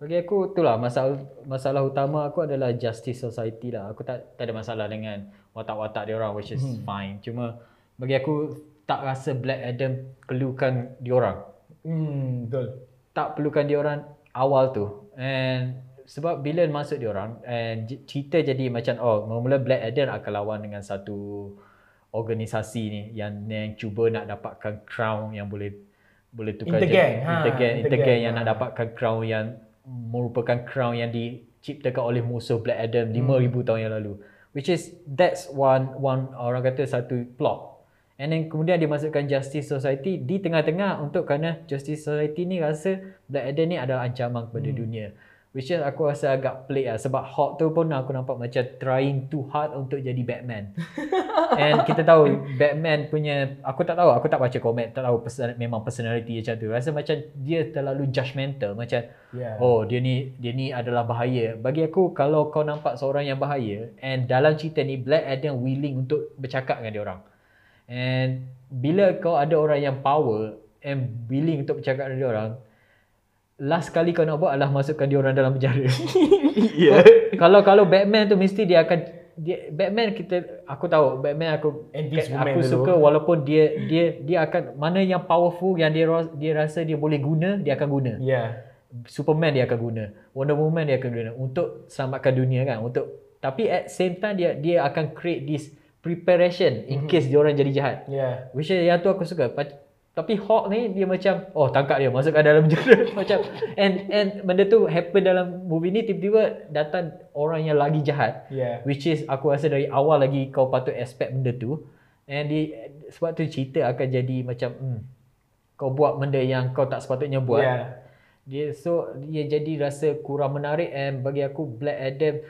A: Bagi aku itulah masalah masalah utama aku adalah justice society lah. Aku tak tak ada masalah dengan watak-watak dia orang which is hmm. fine. Cuma bagi aku tak rasa Black Adam perlukan dia orang.
B: Hmm, betul.
A: Tak perlukan dia orang awal tu. And sebab bila masuk dia orang and cerita jadi macam oh mula-mula Black Adam akan lawan dengan satu organisasi ni yang yang cuba nak dapatkan crown yang boleh boleh tukar
B: Intergang,
A: jadi-
B: ha,
A: intergang,
B: intergang,
A: intergang yang
B: ha.
A: nak dapatkan crown yang merupakan crown yang diciptakan oleh musuh Black Adam 5000 tahun yang lalu. Which is that's one one orang kata satu plot. And then kemudian dia masukkan Justice Society di tengah-tengah untuk kerana Justice Society ni rasa Black Adam ni adalah ancaman kepada dunia which is aku rasa agak pelik lah. Sebab Hulk tu pun aku nampak macam trying too hard untuk jadi Batman. And kita tahu Batman punya aku tak tahu aku tak baca komen tak tahu person, memang personality dia macam tu. Rasa macam dia terlalu judgemental macam
B: Yeah.
A: oh dia ni dia ni adalah bahaya. Bagi aku kalau kau nampak seorang yang bahaya and dalam cerita ni Black Adam willing untuk bercakap dengan dia orang. And bila kau ada orang yang power and willing untuk bercakap dengan dia orang last kali kau nak buat adalah masukkan dia orang dalam penjara
B: Yeah.
A: kalau kalau Batman tu mesti dia akan dia Batman kita aku tahu Batman aku aku
B: dulu.
A: suka walaupun dia dia dia akan mana yang powerful yang dia dia rasa dia boleh guna dia akan guna.
B: Yeah.
A: Superman dia akan guna. Wonder Woman dia akan guna untuk selamatkan dunia kan untuk tapi at same time dia dia akan create this preparation in case dia orang jadi jahat.
B: Yeah.
A: Which is yang tu aku suka. Tapi Hawk ni dia macam oh tangkap dia masukkan dalam penjara macam and and benda tu happen dalam movie ni tiba-tiba datang orang yang lagi jahat
B: Yeah.
A: which is aku rasa dari awal lagi kau patut expect benda tu and di sebab tu cerita akan jadi macam hmm, kau buat benda yang kau tak sepatutnya buat
B: Yeah.
A: dia so dia jadi rasa kurang menarik and bagi aku Black Adam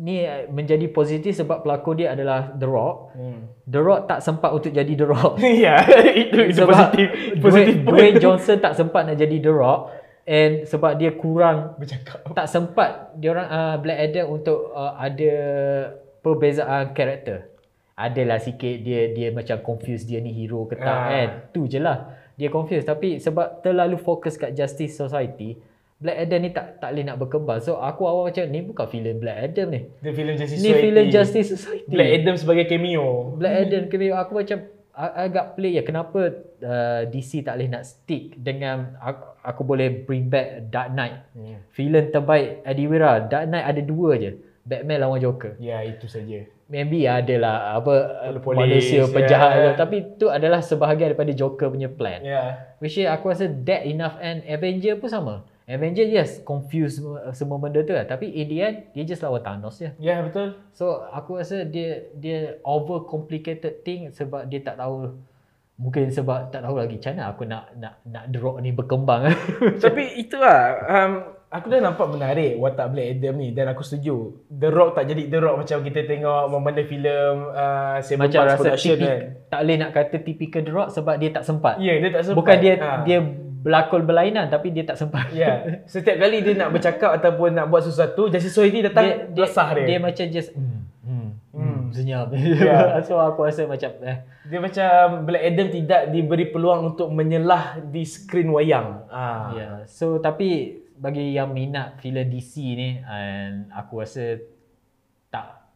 A: ni eh, menjadi positif sebab pelakon dia adalah The Rock.
B: Hmm.
A: The Rock tak sempat untuk jadi The Rock.
B: yeah, itu itu
A: sebab
B: positif positif
A: Dwayne, Dwayne Johnson tak sempat nak jadi The Rock and sebab dia kurang
B: bercakap.
A: tak sempat dia orang uh, Black Adam untuk uh, ada perbezaan karakter. Adalah sikit dia dia macam confused dia ni hero ke tak
B: Ah.
A: kan. Tu je lah. Dia confused tapi sebab terlalu fokus kat Justice Society Black Adam ni tak tak boleh nak berkembang. So aku awal macam ni bukan filem Black Adam ni.
B: Dia filem Justice
A: Ni
B: Society.
A: filem Justice Society.
B: Black Adam sebagai cameo.
A: Black Adam cameo aku macam agak play ya kenapa uh, DC tak boleh nak stick dengan aku, aku boleh bring back Dark Knight.
B: Hmm.
A: Filem terbaik Eddie Wira, Dark Knight ada dua je. Batman lawan Joker.
B: Ya, itu saja.
A: Maybe adalah apa uh,
B: Polis,
A: manusia
B: ya.
A: penjahat yeah. tapi tu adalah sebahagian daripada Joker punya plan.
B: Ya.
A: Which is aku rasa that enough and Avenger pun sama. Avenger yes confuse semua, semua benda tu lah tapi in the end dia just lawan Thanos je.
B: Ya, betul.
A: So aku rasa dia dia over complicated thing sebab dia tak tahu mungkin sebab tak tahu lagi macam mana aku nak nak nak The Rock ni berkembang.
B: Tapi itulah um, aku dah nampak menarik watak Black Adam ni dan aku setuju. The Rock tak jadi The Rock macam kita tengok mana filem uh, Seven
A: macam rasa
B: Production
A: tipik,
B: kan.
A: tak boleh nak kata typical The Rock sebab dia tak sempat.
B: Ya, dia tak sempat.
A: Bukan dia
B: Ha.
A: dia berlakon berlainan tapi dia tak sempat.
B: Ya, setiap kali dia nak bercakap ataupun nak buat sesuatu, Justice Society datang
A: dia, dia,
B: resah dia.
A: dia macam just hmm, hmm, hmm, senyap.
B: Ya.
A: so aku rasa macam eh
B: Dia macam Black Adam tidak diberi peluang untuk menyelah di skrin wayang. Ah.
A: Ya, yeah. so tapi bagi yang minat filem DC ni and aku rasa tak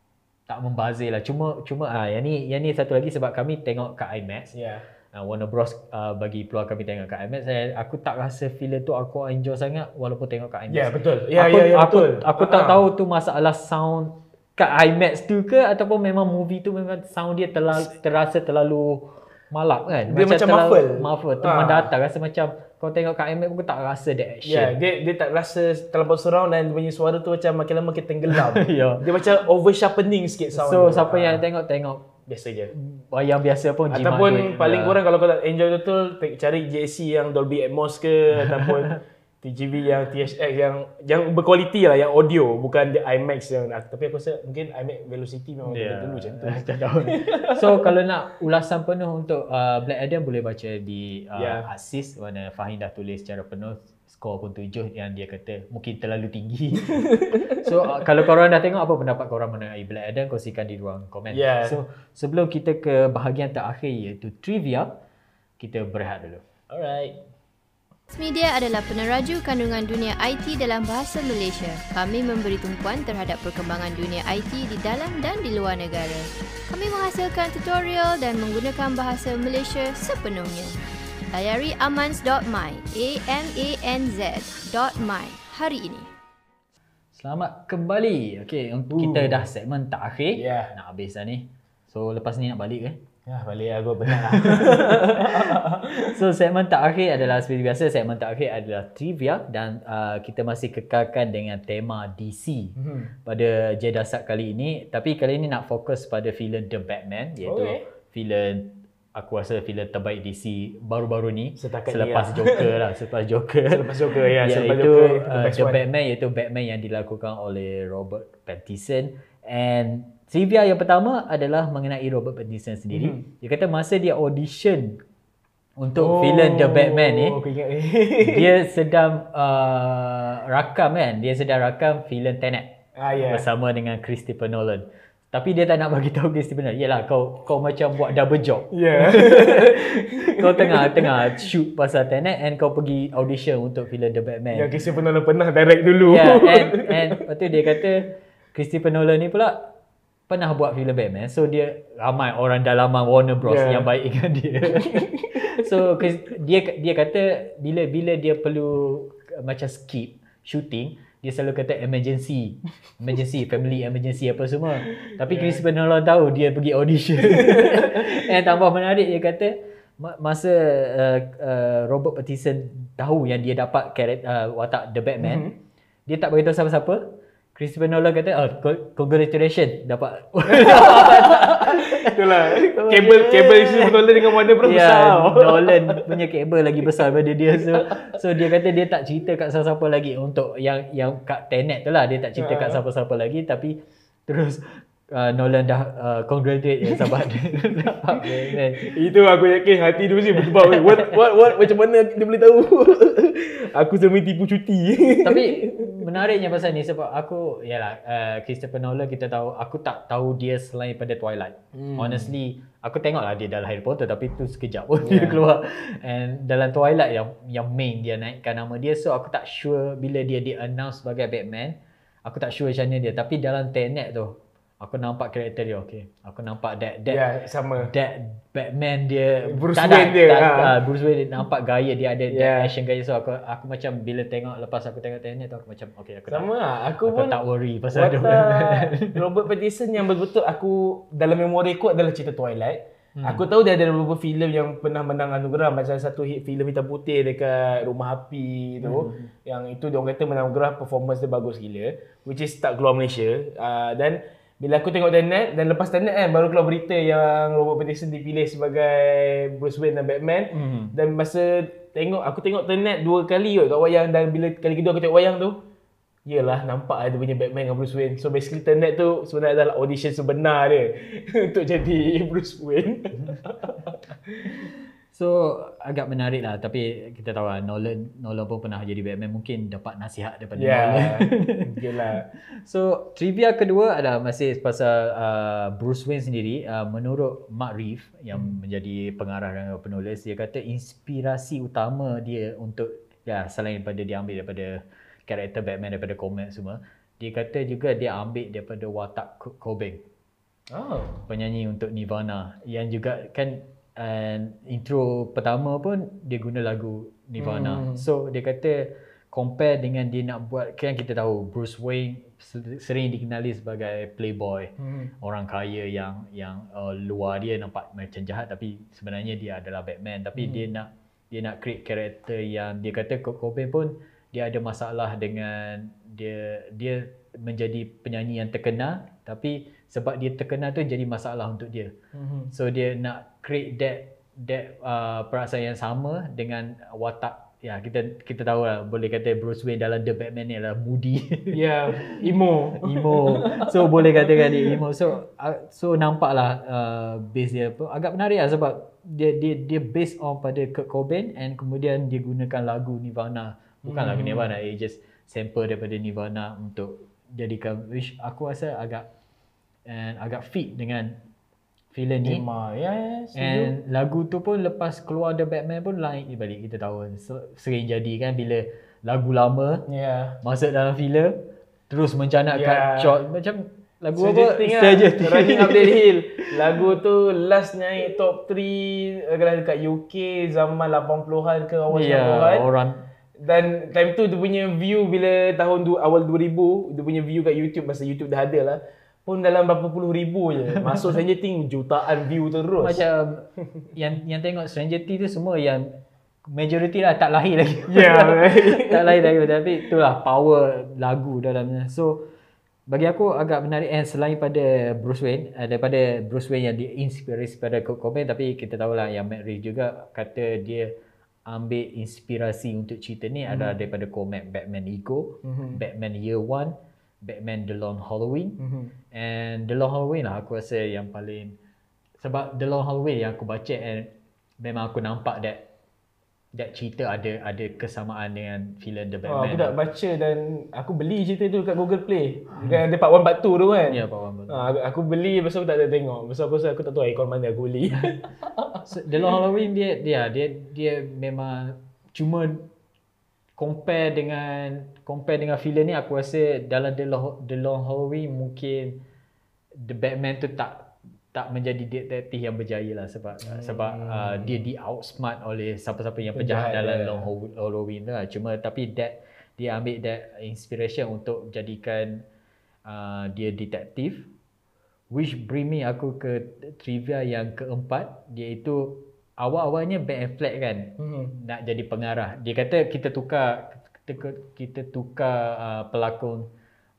A: tak membazir lah. Cuma cuma ah yang ni yang ni satu lagi sebab kami tengok kat IMAX.
B: Ya.
A: Uh, Warner Bros uh, bagi peluang kami tengok kat IMAX. Saya aku tak rasa filem tu aku enjoy sangat walaupun tengok kat IMAX.
B: Ya, betul. Ya,
A: aku,
B: ya, ya,
A: aku,
B: betul.
A: Aku tak
B: Ah.
A: tahu tu masalah sound kat IMAX tu ke ataupun memang movie tu memang sound dia terlalu, terasa terlalu malap kan.
B: Dia macam
A: terlalu,
B: muffle.
A: Muffle. Tu
B: Ah.
A: mendatar rasa macam kau tengok kat IMAX pun tak rasa that action.
B: Ya, dia dia tak rasa terlampau surround dan dia punya suara tu macam makin lama makin tenggelam.
A: Ya.
B: Dia macam over sharpening sikit sound.
A: So
B: tu.
A: siapa
B: Ah.
A: yang tengok tengok
B: biasa je.
A: wayang biasa pun jimat
B: Ataupun
A: duit.
B: paling
A: Ya.
B: kurang kalau kau nak enjoy betul cari JC yang Dolby Atmos ke ataupun TGV yang THX yang yang berkualiti lah yang audio bukan the IMAX yang tapi aku rasa mungkin IMAX Velocity memang
A: Ya.
B: yeah. dulu macam tu.
A: Tak so kalau nak ulasan penuh untuk uh, Black Adam boleh baca di uh,
B: Ya.
A: Asis mana Fahim dah tulis secara penuh skor pun tujuh yang dia kata mungkin terlalu tinggi. so uh, kalau korang dah tengok apa pendapat korang mengenai Black Adam kongsikan di ruang komen.
B: Ya.
A: So sebelum kita ke bahagian terakhir iaitu trivia, kita berehat dulu.
B: Alright.
C: Media adalah peneraju kandungan dunia IT dalam bahasa Malaysia. Kami memberi tumpuan terhadap perkembangan dunia IT di dalam dan di luar negara. Kami menghasilkan tutorial dan menggunakan bahasa Malaysia sepenuhnya. Layari amans.my, a m a n z.my hari ini.
A: Selamat kembali. Okey, uh. kita dah segmen terakhir.
B: Ya.
A: Nak habis dah ni. So lepas ni nak balik ke?
B: Ya, balik aku benar.
A: So segmen terakhir adalah seperti biasa segmen terakhir adalah trivia dan uh, kita masih kekalkan dengan tema DC
B: Hmm.
A: pada Jedasat kali ini tapi kali ini nak fokus pada filem The Batman iaitu
B: Okay.
A: filem aku rasa filem terbaik DC baru-baru ni
B: Setakat ni
A: selepas
B: lah.
A: Joker lah selepas Joker
B: Selepas Joker, ya, selepas
A: iaitu
B: Joker,
A: uh, The
B: one.
A: Batman iaitu Batman yang dilakukan oleh Robert Pattinson and trivia yang pertama adalah mengenai Robert Pattinson sendiri
B: Mhm.
A: dia kata masa dia audition untuk filem The Batman ni
B: Oh, ingat ni.
A: dia sedang uh, rakam kan dia sedang rakam filem Tenet
B: ah, ya.
A: bersama dengan Christopher Nolan tapi dia tak nak bagi tahu Christopher Nolan yalah kau kau macam buat double job
B: Ya.
A: kau tengah tengah shoot pasal Tenet and kau pergi audition untuk filem The Batman
B: Yang kisah pernah pernah direct dulu.
A: Yeah, and and lepas tu dia kata Christopher Nolan ni pula pernah buat filem Batman. So dia ramai orang dalaman Warner Bros
B: Yeah.
A: yang baik dengan dia. so dia dia kata bila bila dia perlu macam skip shooting dia selalu kata emergency. Emergency family emergency apa semua. Tapi Christopher Nolan tahu dia pergi audition. And tambah menarik dia kata ma- masa uh, uh, Robert Pattinson tahu yang dia dapat karakter uh, watak The Batman
B: Mhm.
A: dia tak beritahu siapa-siapa. Christopher Nolan kata oh co- congratulations dapat
B: Itulah. Kabel kabel isi Nolan dengan Warner Bros besar.
A: Ya, Nolan punya kabel lagi besar daripada dia. So, so dia kata dia tak cerita kat siapa-siapa lagi untuk yang yang kat Tenet tu lah. Dia tak cerita kat siapa-siapa lagi tapi terus uh, Nolan dah uh, congratulate dia dapat Batman.
B: Itu aku yakin hati dia mesti berdebar. weh. What, what, what, macam mana dia boleh tahu? aku sampai tipu cuti.
A: Tapi menariknya pasal ni sebab aku yalah uh, Christopher Nolan kita tahu aku tak tahu dia selain pada Twilight. Hmm. Honestly aku tengok lah dia dalam Harry Potter tapi tu sekejap pun yeah. dia keluar and dalam Twilight yang yang main dia naikkan nama dia so aku tak sure bila dia di announce sebagai Batman aku tak sure macam mana dia tapi dalam Tenet tu aku nampak karakter dia okay aku nampak that that
B: Ya, sama.
A: that Batman dia
B: Bruce
A: tak
B: Wayne
A: ada,
B: dia,
A: tak,
B: ha.
A: ah, Bruce Wayne dia nampak gaya dia ada
B: Yeah.
A: that action gaya so aku aku macam bila tengok lepas aku tengok Tenet tu aku macam okay aku
B: Sama
A: tak,
B: lah. Aku,
A: aku
B: pun
A: tak worry pasal dia
B: Robert Pattinson yang betul-betul aku dalam memori aku adalah cerita Twilight. Hmm. Aku tahu dia ada beberapa filem yang pernah menang anugerah macam satu hit filem hitam putih dekat Rumah Api tu hmm. yang itu dia orang kata menang anugerah performance dia bagus gila which is tak keluar Malaysia uh, dan bila aku tengok Tenet dan lepas Tenet kan baru keluar berita yang Robert Pattinson dipilih sebagai Bruce Wayne dan Batman.
A: Hmm.
B: dan masa tengok aku tengok Tenet dua kali kot kat wayang dan bila kali kedua aku tengok wayang tu Yelah nampak ada punya Batman dengan Bruce Wayne. So basically Tenet tu sebenarnya adalah audition sebenar dia Untuk jadi Bruce Wayne
A: So agak menarik lah tapi kita tahu lah Nolan Nolan pun pernah jadi Batman mungkin dapat nasihat daripada
B: Ya
A: Nolan.
B: yeah. lah
A: So trivia kedua adalah masih pasal uh, Bruce Wayne sendiri uh, menurut Mark Reeve yang hmm. menjadi pengarah dan penulis dia kata inspirasi utama dia untuk ya selain daripada dia ambil daripada karakter Batman daripada komik semua dia kata juga dia ambil daripada watak Cobain
B: Oh
A: penyanyi untuk Nirvana yang juga kan uh, intro pertama pun dia guna lagu Nirvana. Hmm. So dia kata compare dengan dia nak buat kan kita tahu Bruce Wayne se- sering dikenali sebagai playboy,
B: hmm.
A: orang kaya yang yang uh, luar dia nampak macam jahat tapi sebenarnya dia adalah Batman tapi hmm. dia nak dia nak create karakter yang dia kata Kurt Cobain pun dia ada masalah dengan dia dia menjadi penyanyi yang terkenal tapi sebab dia terkenal tu jadi masalah untuk dia.
B: Hmm.
A: So dia nak create that that uh, perasaan yang sama dengan watak ya kita kita tahu lah boleh kata Bruce Wayne dalam The Batman ni adalah moody.
B: Ya Emo
A: emo. So boleh katakan dia emo. So uh, so nampaklah uh, base dia pun agak menarik lah sebab dia dia dia based on pada Kurt Cobain and kemudian dia gunakan lagu Nirvana. Bukan lagu Nirvana, dia just sample daripada Nirvana untuk jadikan which aku rasa agak and agak fit dengan filem ni.
B: Tema Ya ya setuju.
A: And lagu tu pun lepas keluar The Batman pun lain balik kita tahu so, sering jadi kan bila lagu lama
B: Ya
A: masuk dalam filem terus mencanakkan
B: Ya.
A: shot macam lagu
B: Stranger
A: apa Stranger
B: lah.
A: Things.
B: Running Up That Hill Lagu tu last naik top 3 Adalah dekat UK Zaman 80-an ke awal 90-an
A: Ya, orang
B: Dan time tu dia punya view bila tahun du, awal 2000 dia punya view kat YouTube masa YouTube dah ada lah pun dalam berapa puluh ribu je. Masuk Stranger Things jutaan view terus.
A: macam yang yang tengok Stranger Things tu semua yang majority lah tak lahir lagi.
B: Ya,
A: tak lahir lagi tapi itulah power lagu dalamnya. So bagi aku agak menarik and selain pada Bruce Wayne uh, daripada Bruce Wayne yang diinspirasi pada Kurt Cobain tapi kita tahulah yang Matt Reeves juga kata dia ambil inspirasi untuk cerita ni adalah daripada komik Batman Ego, Batman Year One, Batman The Long Halloween and The Long Halloween lah aku rasa yang paling sebab The Long Halloween yang aku baca and memang aku nampak that that cerita ada ada kesamaan dengan filem The
B: Oh,
A: Batman.
B: aku dah baca dan aku beli cerita tu kat Google Play. Dekat ada part 1 part 2 tu kan.
A: Ya, Pak Wan. betul.
B: Ha, aku, aku beli lepas tu aku tak ada tengok. Lepas tu aku rasa aku tak tahu ikon mana aku beli.
A: So, The Long Halloween dia dia dia dia memang cuma compare dengan compare dengan filem ni aku rasa dalam The Long, The Long Halloween mungkin The Batman tu tak tak menjadi detektif yang berjaya lah sebab hmm. sebab uh, dia di outsmart oleh siapa-siapa yang penjahat,
B: Penjahat
A: dalam
B: dia.
A: Long Hall- Halloween tu lah. Cuma tapi that dia ambil that inspiration untuk jadikan uh, dia detektif which bring me aku ke trivia yang keempat iaitu awal-awalnya Ben Affleck kan
B: hmm.
A: nak jadi pengarah. Dia kata kita tukar kita, kita tukar uh, pelakon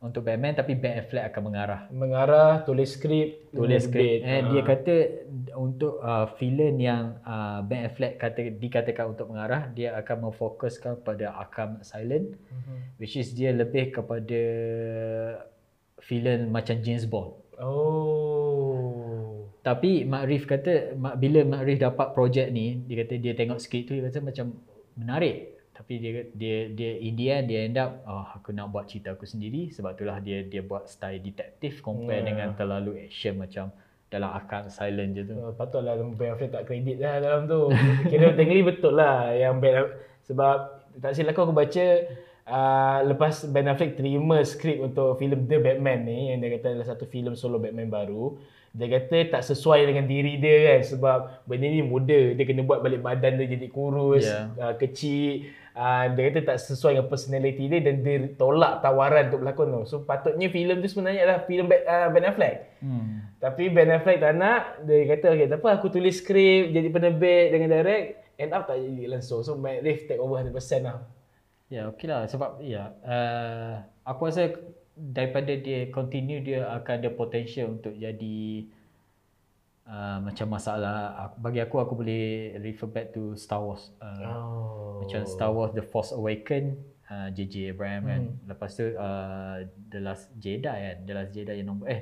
A: untuk Batman tapi Ben Affleck akan mengarah.
B: Mengarah, tulis skrip,
A: Tulis skrip. And
B: Ha.
A: dia kata untuk uh, filem yang uh, Ben Affleck kata dikatakan untuk mengarah, dia akan memfokuskan pada Arkham Asylum
B: Mhm.
A: which is dia lebih kepada filem macam James Bond.
B: Oh.
A: Tapi Mak Rif kata Mak- bila Mak Rif dapat projek ni, dia kata dia tengok skrip tu dia kata macam menarik. Tapi dia dia dia in the end dia end up oh, aku nak buat cerita aku sendiri sebab itulah dia dia buat style detektif compare
B: Yeah.
A: dengan terlalu action macam dalam Arkham Silent je tu.
B: Oh, patutlah Ben Affleck tak kredit lah dalam tu. Kira technically betul lah yang Ben sebab tak silap aku aku baca uh, lepas Ben Affleck terima skrip untuk filem The Batman ni yang dia kata adalah satu filem solo Batman baru. Dia kata tak sesuai dengan diri dia kan sebab benda ni muda. Dia kena buat balik badan dia jadi kurus,
A: Ya.
B: uh, kecil. Uh, dia kata tak sesuai dengan personality dia dan dia tolak tawaran untuk berlakon tu. So patutnya filem tu sebenarnya adalah filem Ben, uh, ben Affleck.
A: Hmm.
B: Tapi Ben Affleck tak nak, dia kata okay, tak apa aku tulis skrip, jadi penerbit dengan direct, end up tak jadi langsung. So Matt Reeves take over 100% lah.
A: Ya, okey lah. Sebab ya, uh, aku rasa daripada dia continue dia akan ada potential untuk jadi uh, macam masalah bagi aku aku boleh refer back to Star Wars. Uh,
B: Oh.
A: Macam Star Wars The Force Awaken uh, JJ Abraham kan.
B: Hmm.
A: Lepas tu uh, The Last Jedi kan. The Last Jedi yang nombor eh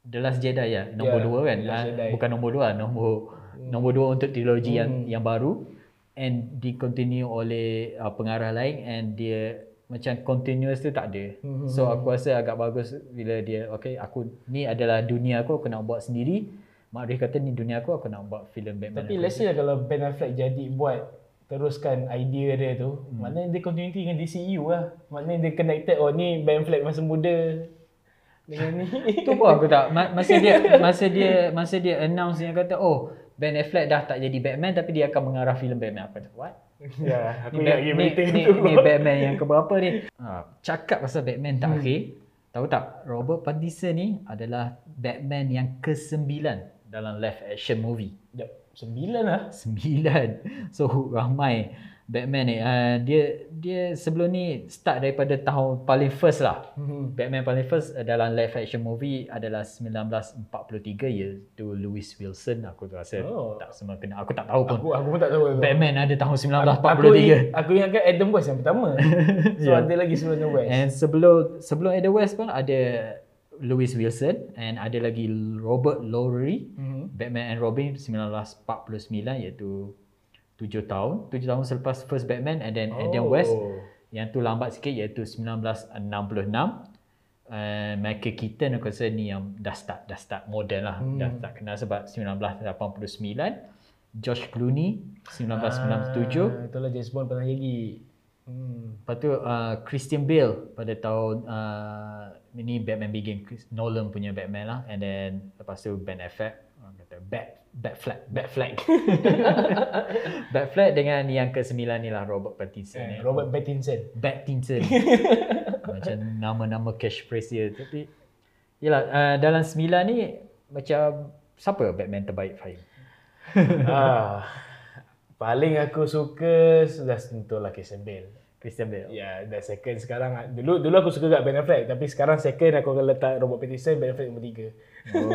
A: The Last Jedi ya, nombor
B: Ya,
A: dua kan.
B: Jedi.
A: bukan nombor dua, nombor nombor dua untuk trilogi yang yang baru and di continue oleh uh, pengarah lain and dia macam continuous tu tak ada.
B: Hmm,
A: So aku rasa agak bagus bila dia okay aku ni adalah dunia aku aku nak buat sendiri. Mak Rif kata ni dunia aku aku nak buat filem Batman.
B: Tapi let's say kalau Ben Affleck jadi buat teruskan idea dia tu, hmm. maknanya dia continuity dengan DCU lah. Maknanya dia connected, oh ni Ben Affleck masa muda dengan ni.
A: Tu pun aku tak ma- masa dia masa dia masa dia announce yang kata oh Ben Affleck dah tak jadi Batman tapi dia akan mengarah filem Batman. Aku kata what?
B: Ya, aku
A: Ni,
B: ingat lagi
A: ni, ni,
B: tu.
A: ni Batman yang keberapa ni? Ha, cakap pasal Batman terakhir, tahu tak Robert Pattinson ni adalah Batman yang ke-9 dalam live action movie.
B: Jap, sembilan lah.
A: Sembilan. So ramai Batman ni. Uh, dia dia sebelum ni start daripada tahun paling first lah.
B: Hmm.
A: Batman paling first uh, dalam live action movie adalah 1943 iaitu Lewis Wilson. Aku rasa
B: Oh.
A: tak semua kena. Aku tak tahu pun.
B: Aku, aku pun tak tahu.
A: Batman ada tahun
B: Aku,
A: 1943.
B: aku ingatkan Adam West yang pertama. so
A: Ya.
B: ada lagi sebelum Adam West.
A: And sebelum sebelum Ada West pun ada Lewis Wilson and ada lagi Robert Lowry.
B: Mhm.
A: Batman and Robin 1949 iaitu 7 tahun. 7 tahun selepas first Batman and then Adam
B: Oh.
A: West yang tu lambat sikit iaitu 1966. Uh, Michael Keaton aku rasa ni yang dah start dah start modern lah hmm. dah start kenal sebab 1989 George Clooney 1997
B: Ah, itulah James Bond pernah jadi. Hmm.
A: Lepas tu uh, Christian Bale pada tahun uh, ini Batman Chris- Nolan punya Batman lah and then lepas tu Ben Affleck orang kata Bat Batfleck Batfleck Batfleck dengan yang ke-9 ni lah Robert Pattinson
B: Eh,
A: eh.
B: Robert Pattinson.
A: Pattinson macam nama-nama catchphrase dia tapi yalah uh, dalam 9 ni macam siapa Batman terbaik Fahim?
B: ah, paling aku suka sudah tentulah Christian Bale.
A: Christian Bale.
B: Ya, dan second sekarang dulu dulu aku suka kat Ben Affleck tapi sekarang second aku akan letak Robert Pattinson Ben Affleck nombor tiga.
A: Oh.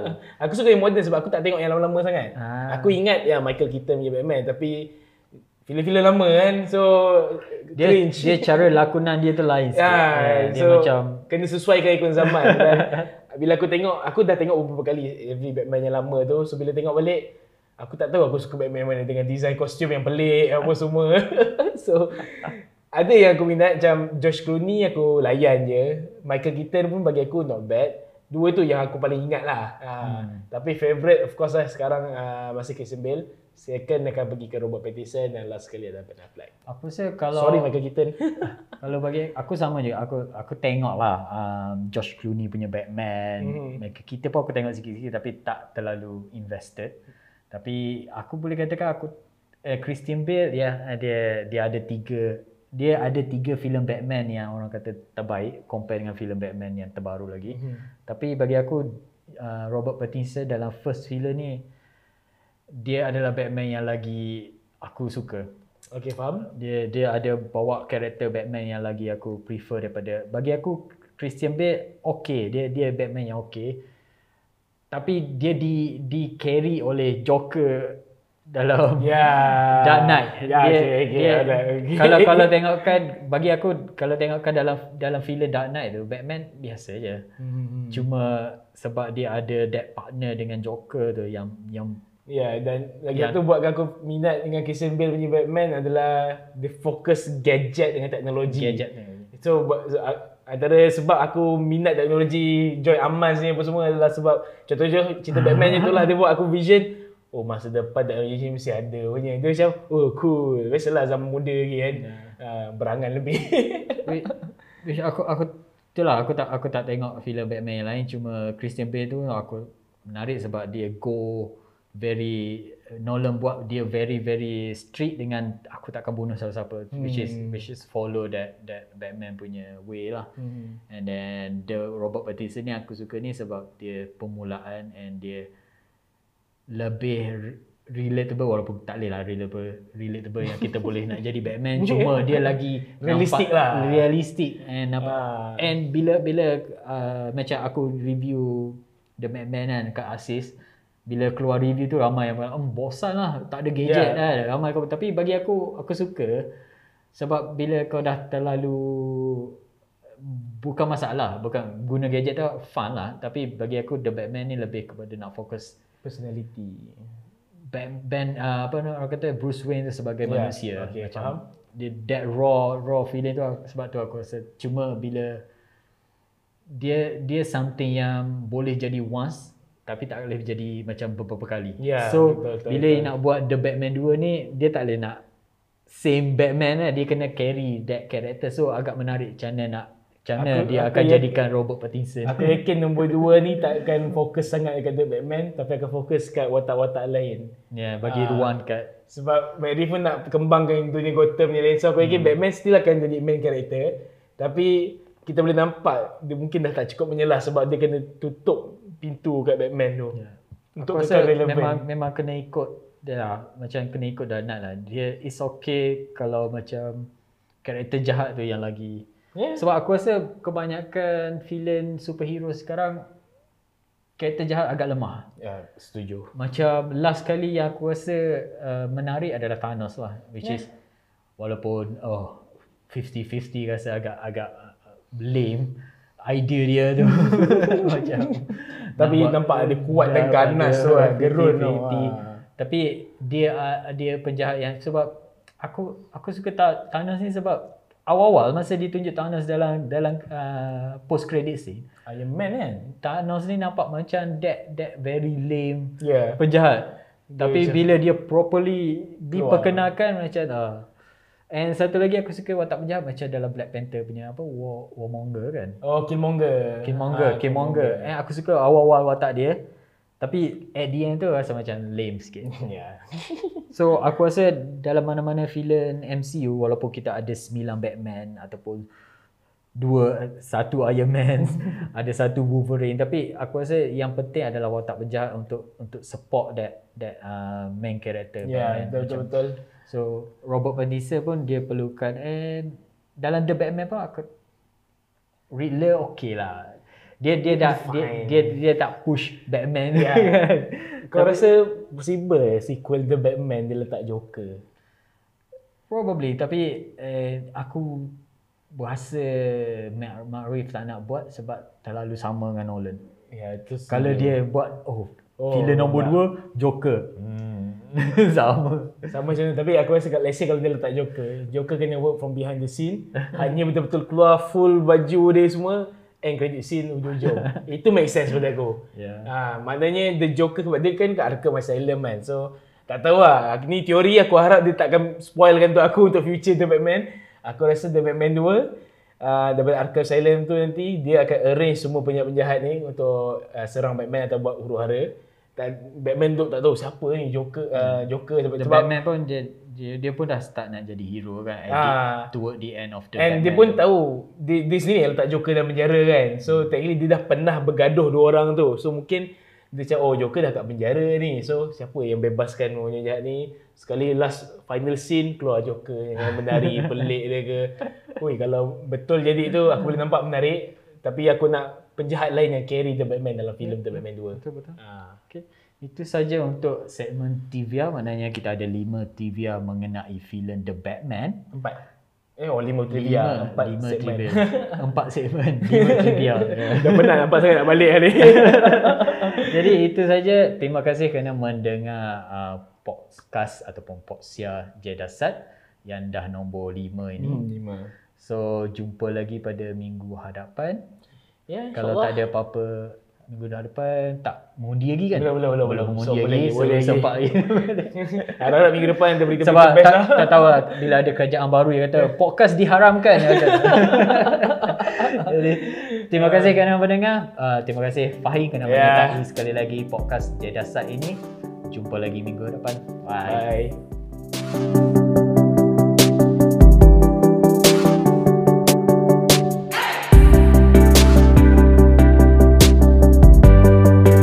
B: Aku suka yang modern sebab aku tak tengok yang lama-lama sangat.
A: Ah.
B: Aku ingat ya Michael Keaton punya Batman tapi filem-filem lama kan so
A: Dia
B: cringe.
A: dia cara lakonan dia tu lain sikit.
B: Ya,
A: Ah, dia
B: so
A: macam
B: kena sesuaikan ikut zaman dan bila aku tengok aku dah tengok beberapa kali every Batman yang lama tu so bila tengok balik aku tak tahu aku suka Batman mana dengan design kostum yang pelik apa semua so ada yang aku minat macam Josh Clooney aku layan je Michael Keaton pun bagi aku not bad dua tu yang aku paling ingat lah hmm. tapi favourite of course lah sekarang uh, masih Christian Bale second akan pergi ke Robert Pattinson dan last sekali ada Ben Affleck
A: Aku rasa kalau
B: sorry Michael Keaton
A: kalau bagi aku sama je aku aku tengok lah um, Josh Clooney punya Batman.
B: Mhm.
A: Mm. Kita pun aku tengok sikit-sikit tapi tak terlalu invested. Tapi aku boleh katakan aku eh, Christian Bale ya dia dia ada tiga dia ada tiga filem Batman yang orang kata terbaik compare dengan filem Batman yang terbaru lagi.
B: Mhm.
A: Tapi bagi aku uh, Robert Pattinson dalam first filem ni dia adalah Batman yang lagi aku suka
B: okay faham
A: dia dia ada bawa karakter Batman yang lagi aku prefer daripada bagi aku Christian Bale okey dia dia Batman yang okey tapi dia di di carry oleh Joker dalam
B: Ya.
A: Dark Knight
B: Ya,
A: dia,
B: okay, okay,
A: dia
B: okay.
A: kalau kalau tengokkan bagi aku kalau tengokkan dalam dalam filem Dark Knight tu Batman biasa je
B: Hmm.
A: cuma sebab dia ada that partner dengan Joker tu yang yang
B: Ya dan lagi
A: Ya.
B: satu buatkan aku minat dengan Christian Bale punya Batman adalah dia fokus gadget dengan teknologi.
A: gadget
B: So buat so, Antara sebab aku minat teknologi Joy Amaz ni apa semua adalah sebab contohnya cerita Batman je tu lah dia buat aku vision oh masa depan teknologi ni mesti ada punya. Dia macam oh cool. Biasalah zaman muda lagi kan. Uh, berangan lebih.
A: Which aku aku itulah aku tak aku tak tengok filem Batman yang lain cuma Christian Bale tu aku menarik sebab dia go very Nolan buat dia very very strict dengan aku takkan bunuh siapa-siapa hmm. which is which is follow that that Batman punya way lah. Hmm. And then the Robert Pattinson ni aku suka ni sebab dia permulaan and dia lebih relatable walaupun tak boleh lah relatable relatable yang kita boleh nak jadi Batman cuma dia lagi
B: realistic lah
A: realistic and apa ah. and bila bila uh, macam aku review The Batman kan kat Asis bila keluar review tu ramai yang oh, bosan lah tak ada gadget yeah. lah ramai kau tapi bagi aku aku suka sebab bila kau dah terlalu bukan masalah bukan guna gadget tu fun lah tapi bagi aku The Batman ni lebih kepada nak fokus
B: personality
A: Ben, uh, apa orang kata Bruce Wayne tu sebagai yeah. manusia okay, macam faham. dia that raw raw feeling tu sebab tu aku rasa cuma bila dia dia something yang boleh jadi once tapi tak boleh jadi macam beberapa kali. Yeah, so betul, betul, bila betul. nak buat The Batman 2 ni dia tak boleh nak same Batman lah dia kena carry that character so agak menarik macam mana nak macam mana dia aku akan yakin, jadikan Robert Pattinson.
B: Aku yakin nombor dua ni tak akan fokus sangat dekat The Batman tapi akan fokus kat watak-watak lain.
A: Ya, yeah, bagi uh, ruang kat
B: sebab Barry pun nak kembangkan dunia Gotham ni lain. So aku yakin hmm. Batman still akan jadi main character. Tapi kita boleh nampak dia mungkin dah tak cukup menyelah sebab dia kena tutup pintu kat Batman tu. Yeah.
A: Untuk aku rasa memang memang kena ikut dia lah. Macam kena ikut Danat lah. Dia is okay kalau macam karakter jahat tu yang lagi Yeah. Sebab aku rasa kebanyakan filem superhero sekarang karakter jahat agak lemah.
B: Ya, setuju.
A: Macam last kali yang aku rasa uh, menarik adalah Thanos lah. Which yeah. is walaupun oh 50-50 rasa agak agak lame idea dia tu.
B: Macam tapi nampak, nampak ada kuat dan ganas tu kan gerun tu.
A: Tapi dia uh, dia penjahat yang sebab aku aku suka Thanos ni sebab awal-awal masa ditunjuk Thanos dalam dalam uh, post credit scene
B: Iron Man kan
A: Thanos ni nampak macam that that very lame yeah. penjahat dia tapi macam bila dia properly diperkenalkan macam ah and satu lagi aku suka watak penjahat macam dalam Black Panther punya apa War Warmonger kan
B: oh Killmonger
A: Killmonger ah, Killmonger and aku suka awal-awal watak dia tapi at the end tu rasa macam lame sikit. Yeah. so aku rasa dalam mana-mana filem MCU walaupun kita ada 9 Batman ataupun dua satu Iron Man, ada satu Wolverine tapi aku rasa yang penting adalah watak penjahat untuk untuk support that that uh, main character.
B: Yeah, betul betul.
A: So Robert Pattinson pun dia perlukan and dalam The Batman pun aku Riddler okay lah dia dia dah dia, dia dia tak push Batman yeah. kan.
B: Kau rasa possible eh sequel The Batman dia letak Joker?
A: Probably tapi eh, aku berasa Mark, Mark Reeves tak nak buat sebab terlalu sama dengan Nolan. Ya, yeah, itu Kalau dia buat oh, oh filem nombor dua Joker. Hmm. sama.
B: Sama macam tu tapi aku rasa kat let's kalau dia letak Joker, Joker kena work from behind the scene. hanya betul-betul keluar full baju dia semua end credit scene ujung-ujung. Itu make sense pada aku. Yeah. Ha, maknanya The Joker sebab dia kan kat Arkham Asylum kan. So tak tahu lah. Ni teori aku harap dia takkan spoilkan untuk aku untuk future The Batman. Aku rasa The Batman 2 uh, daripada Arkham Asylum tu nanti dia akan arrange semua penjahat-penjahat ni untuk uh, serang Batman atau buat huru-hara. Batman tu tak tahu siapa ni Joker uh, Joker
A: sebab, sebab Batman pun dia dia, dia pun dah start nak jadi hero kan ha. toward the end of the
B: and Batman dia pun tu. tahu di, sini letak Joker dalam penjara kan. So technically dia dah pernah bergaduh dua orang tu. So mungkin dia cakap oh Joker dah kat penjara ni. So siapa yang bebaskan orang jahat ni? Sekali last final scene keluar Joker yang menari pelik dia ke. Oi, kalau betul jadi tu aku boleh nampak menarik. Tapi aku nak penjahat lain yang carry The Batman dalam filem The Batman 2
A: betul betul ha. okay. Itu saja untuk segmen trivia. Maknanya kita ada lima trivia mengenai filem The Batman.
B: Empat. Eh, oh lima trivia. Lima, empat lima segmen. Trivia.
A: Empat segmen. Lima trivia.
B: Dah penat nampak saya nak balik hari
A: Jadi itu saja. Terima kasih kerana mendengar uh, podcast ataupun Poksia Jedasat yang dah nombor lima ini. Hmm, lima. So jumpa lagi pada minggu hadapan.
B: Ya,
A: Kalau tak ada apa-apa minggu depan tak mengundi lagi kan?
B: Belum, belum, belum, belum.
A: mengundi
B: So,
A: lagi.
B: boleh,
A: so,
B: boleh lagi.
A: sempat lagi.
B: Harap minggu depan ada berita-berita
A: Sebab
B: best
A: tak,
B: lah.
A: tak tahu lah bila ada kerajaan baru yang kata podcast diharamkan. Jadi terima kasih kerana mendengar. Uh, terima kasih Fahim kerana
B: Ya.
A: menyertai sekali lagi podcast Jedasat ini. Jumpa lagi minggu depan. Bye.
B: Bye.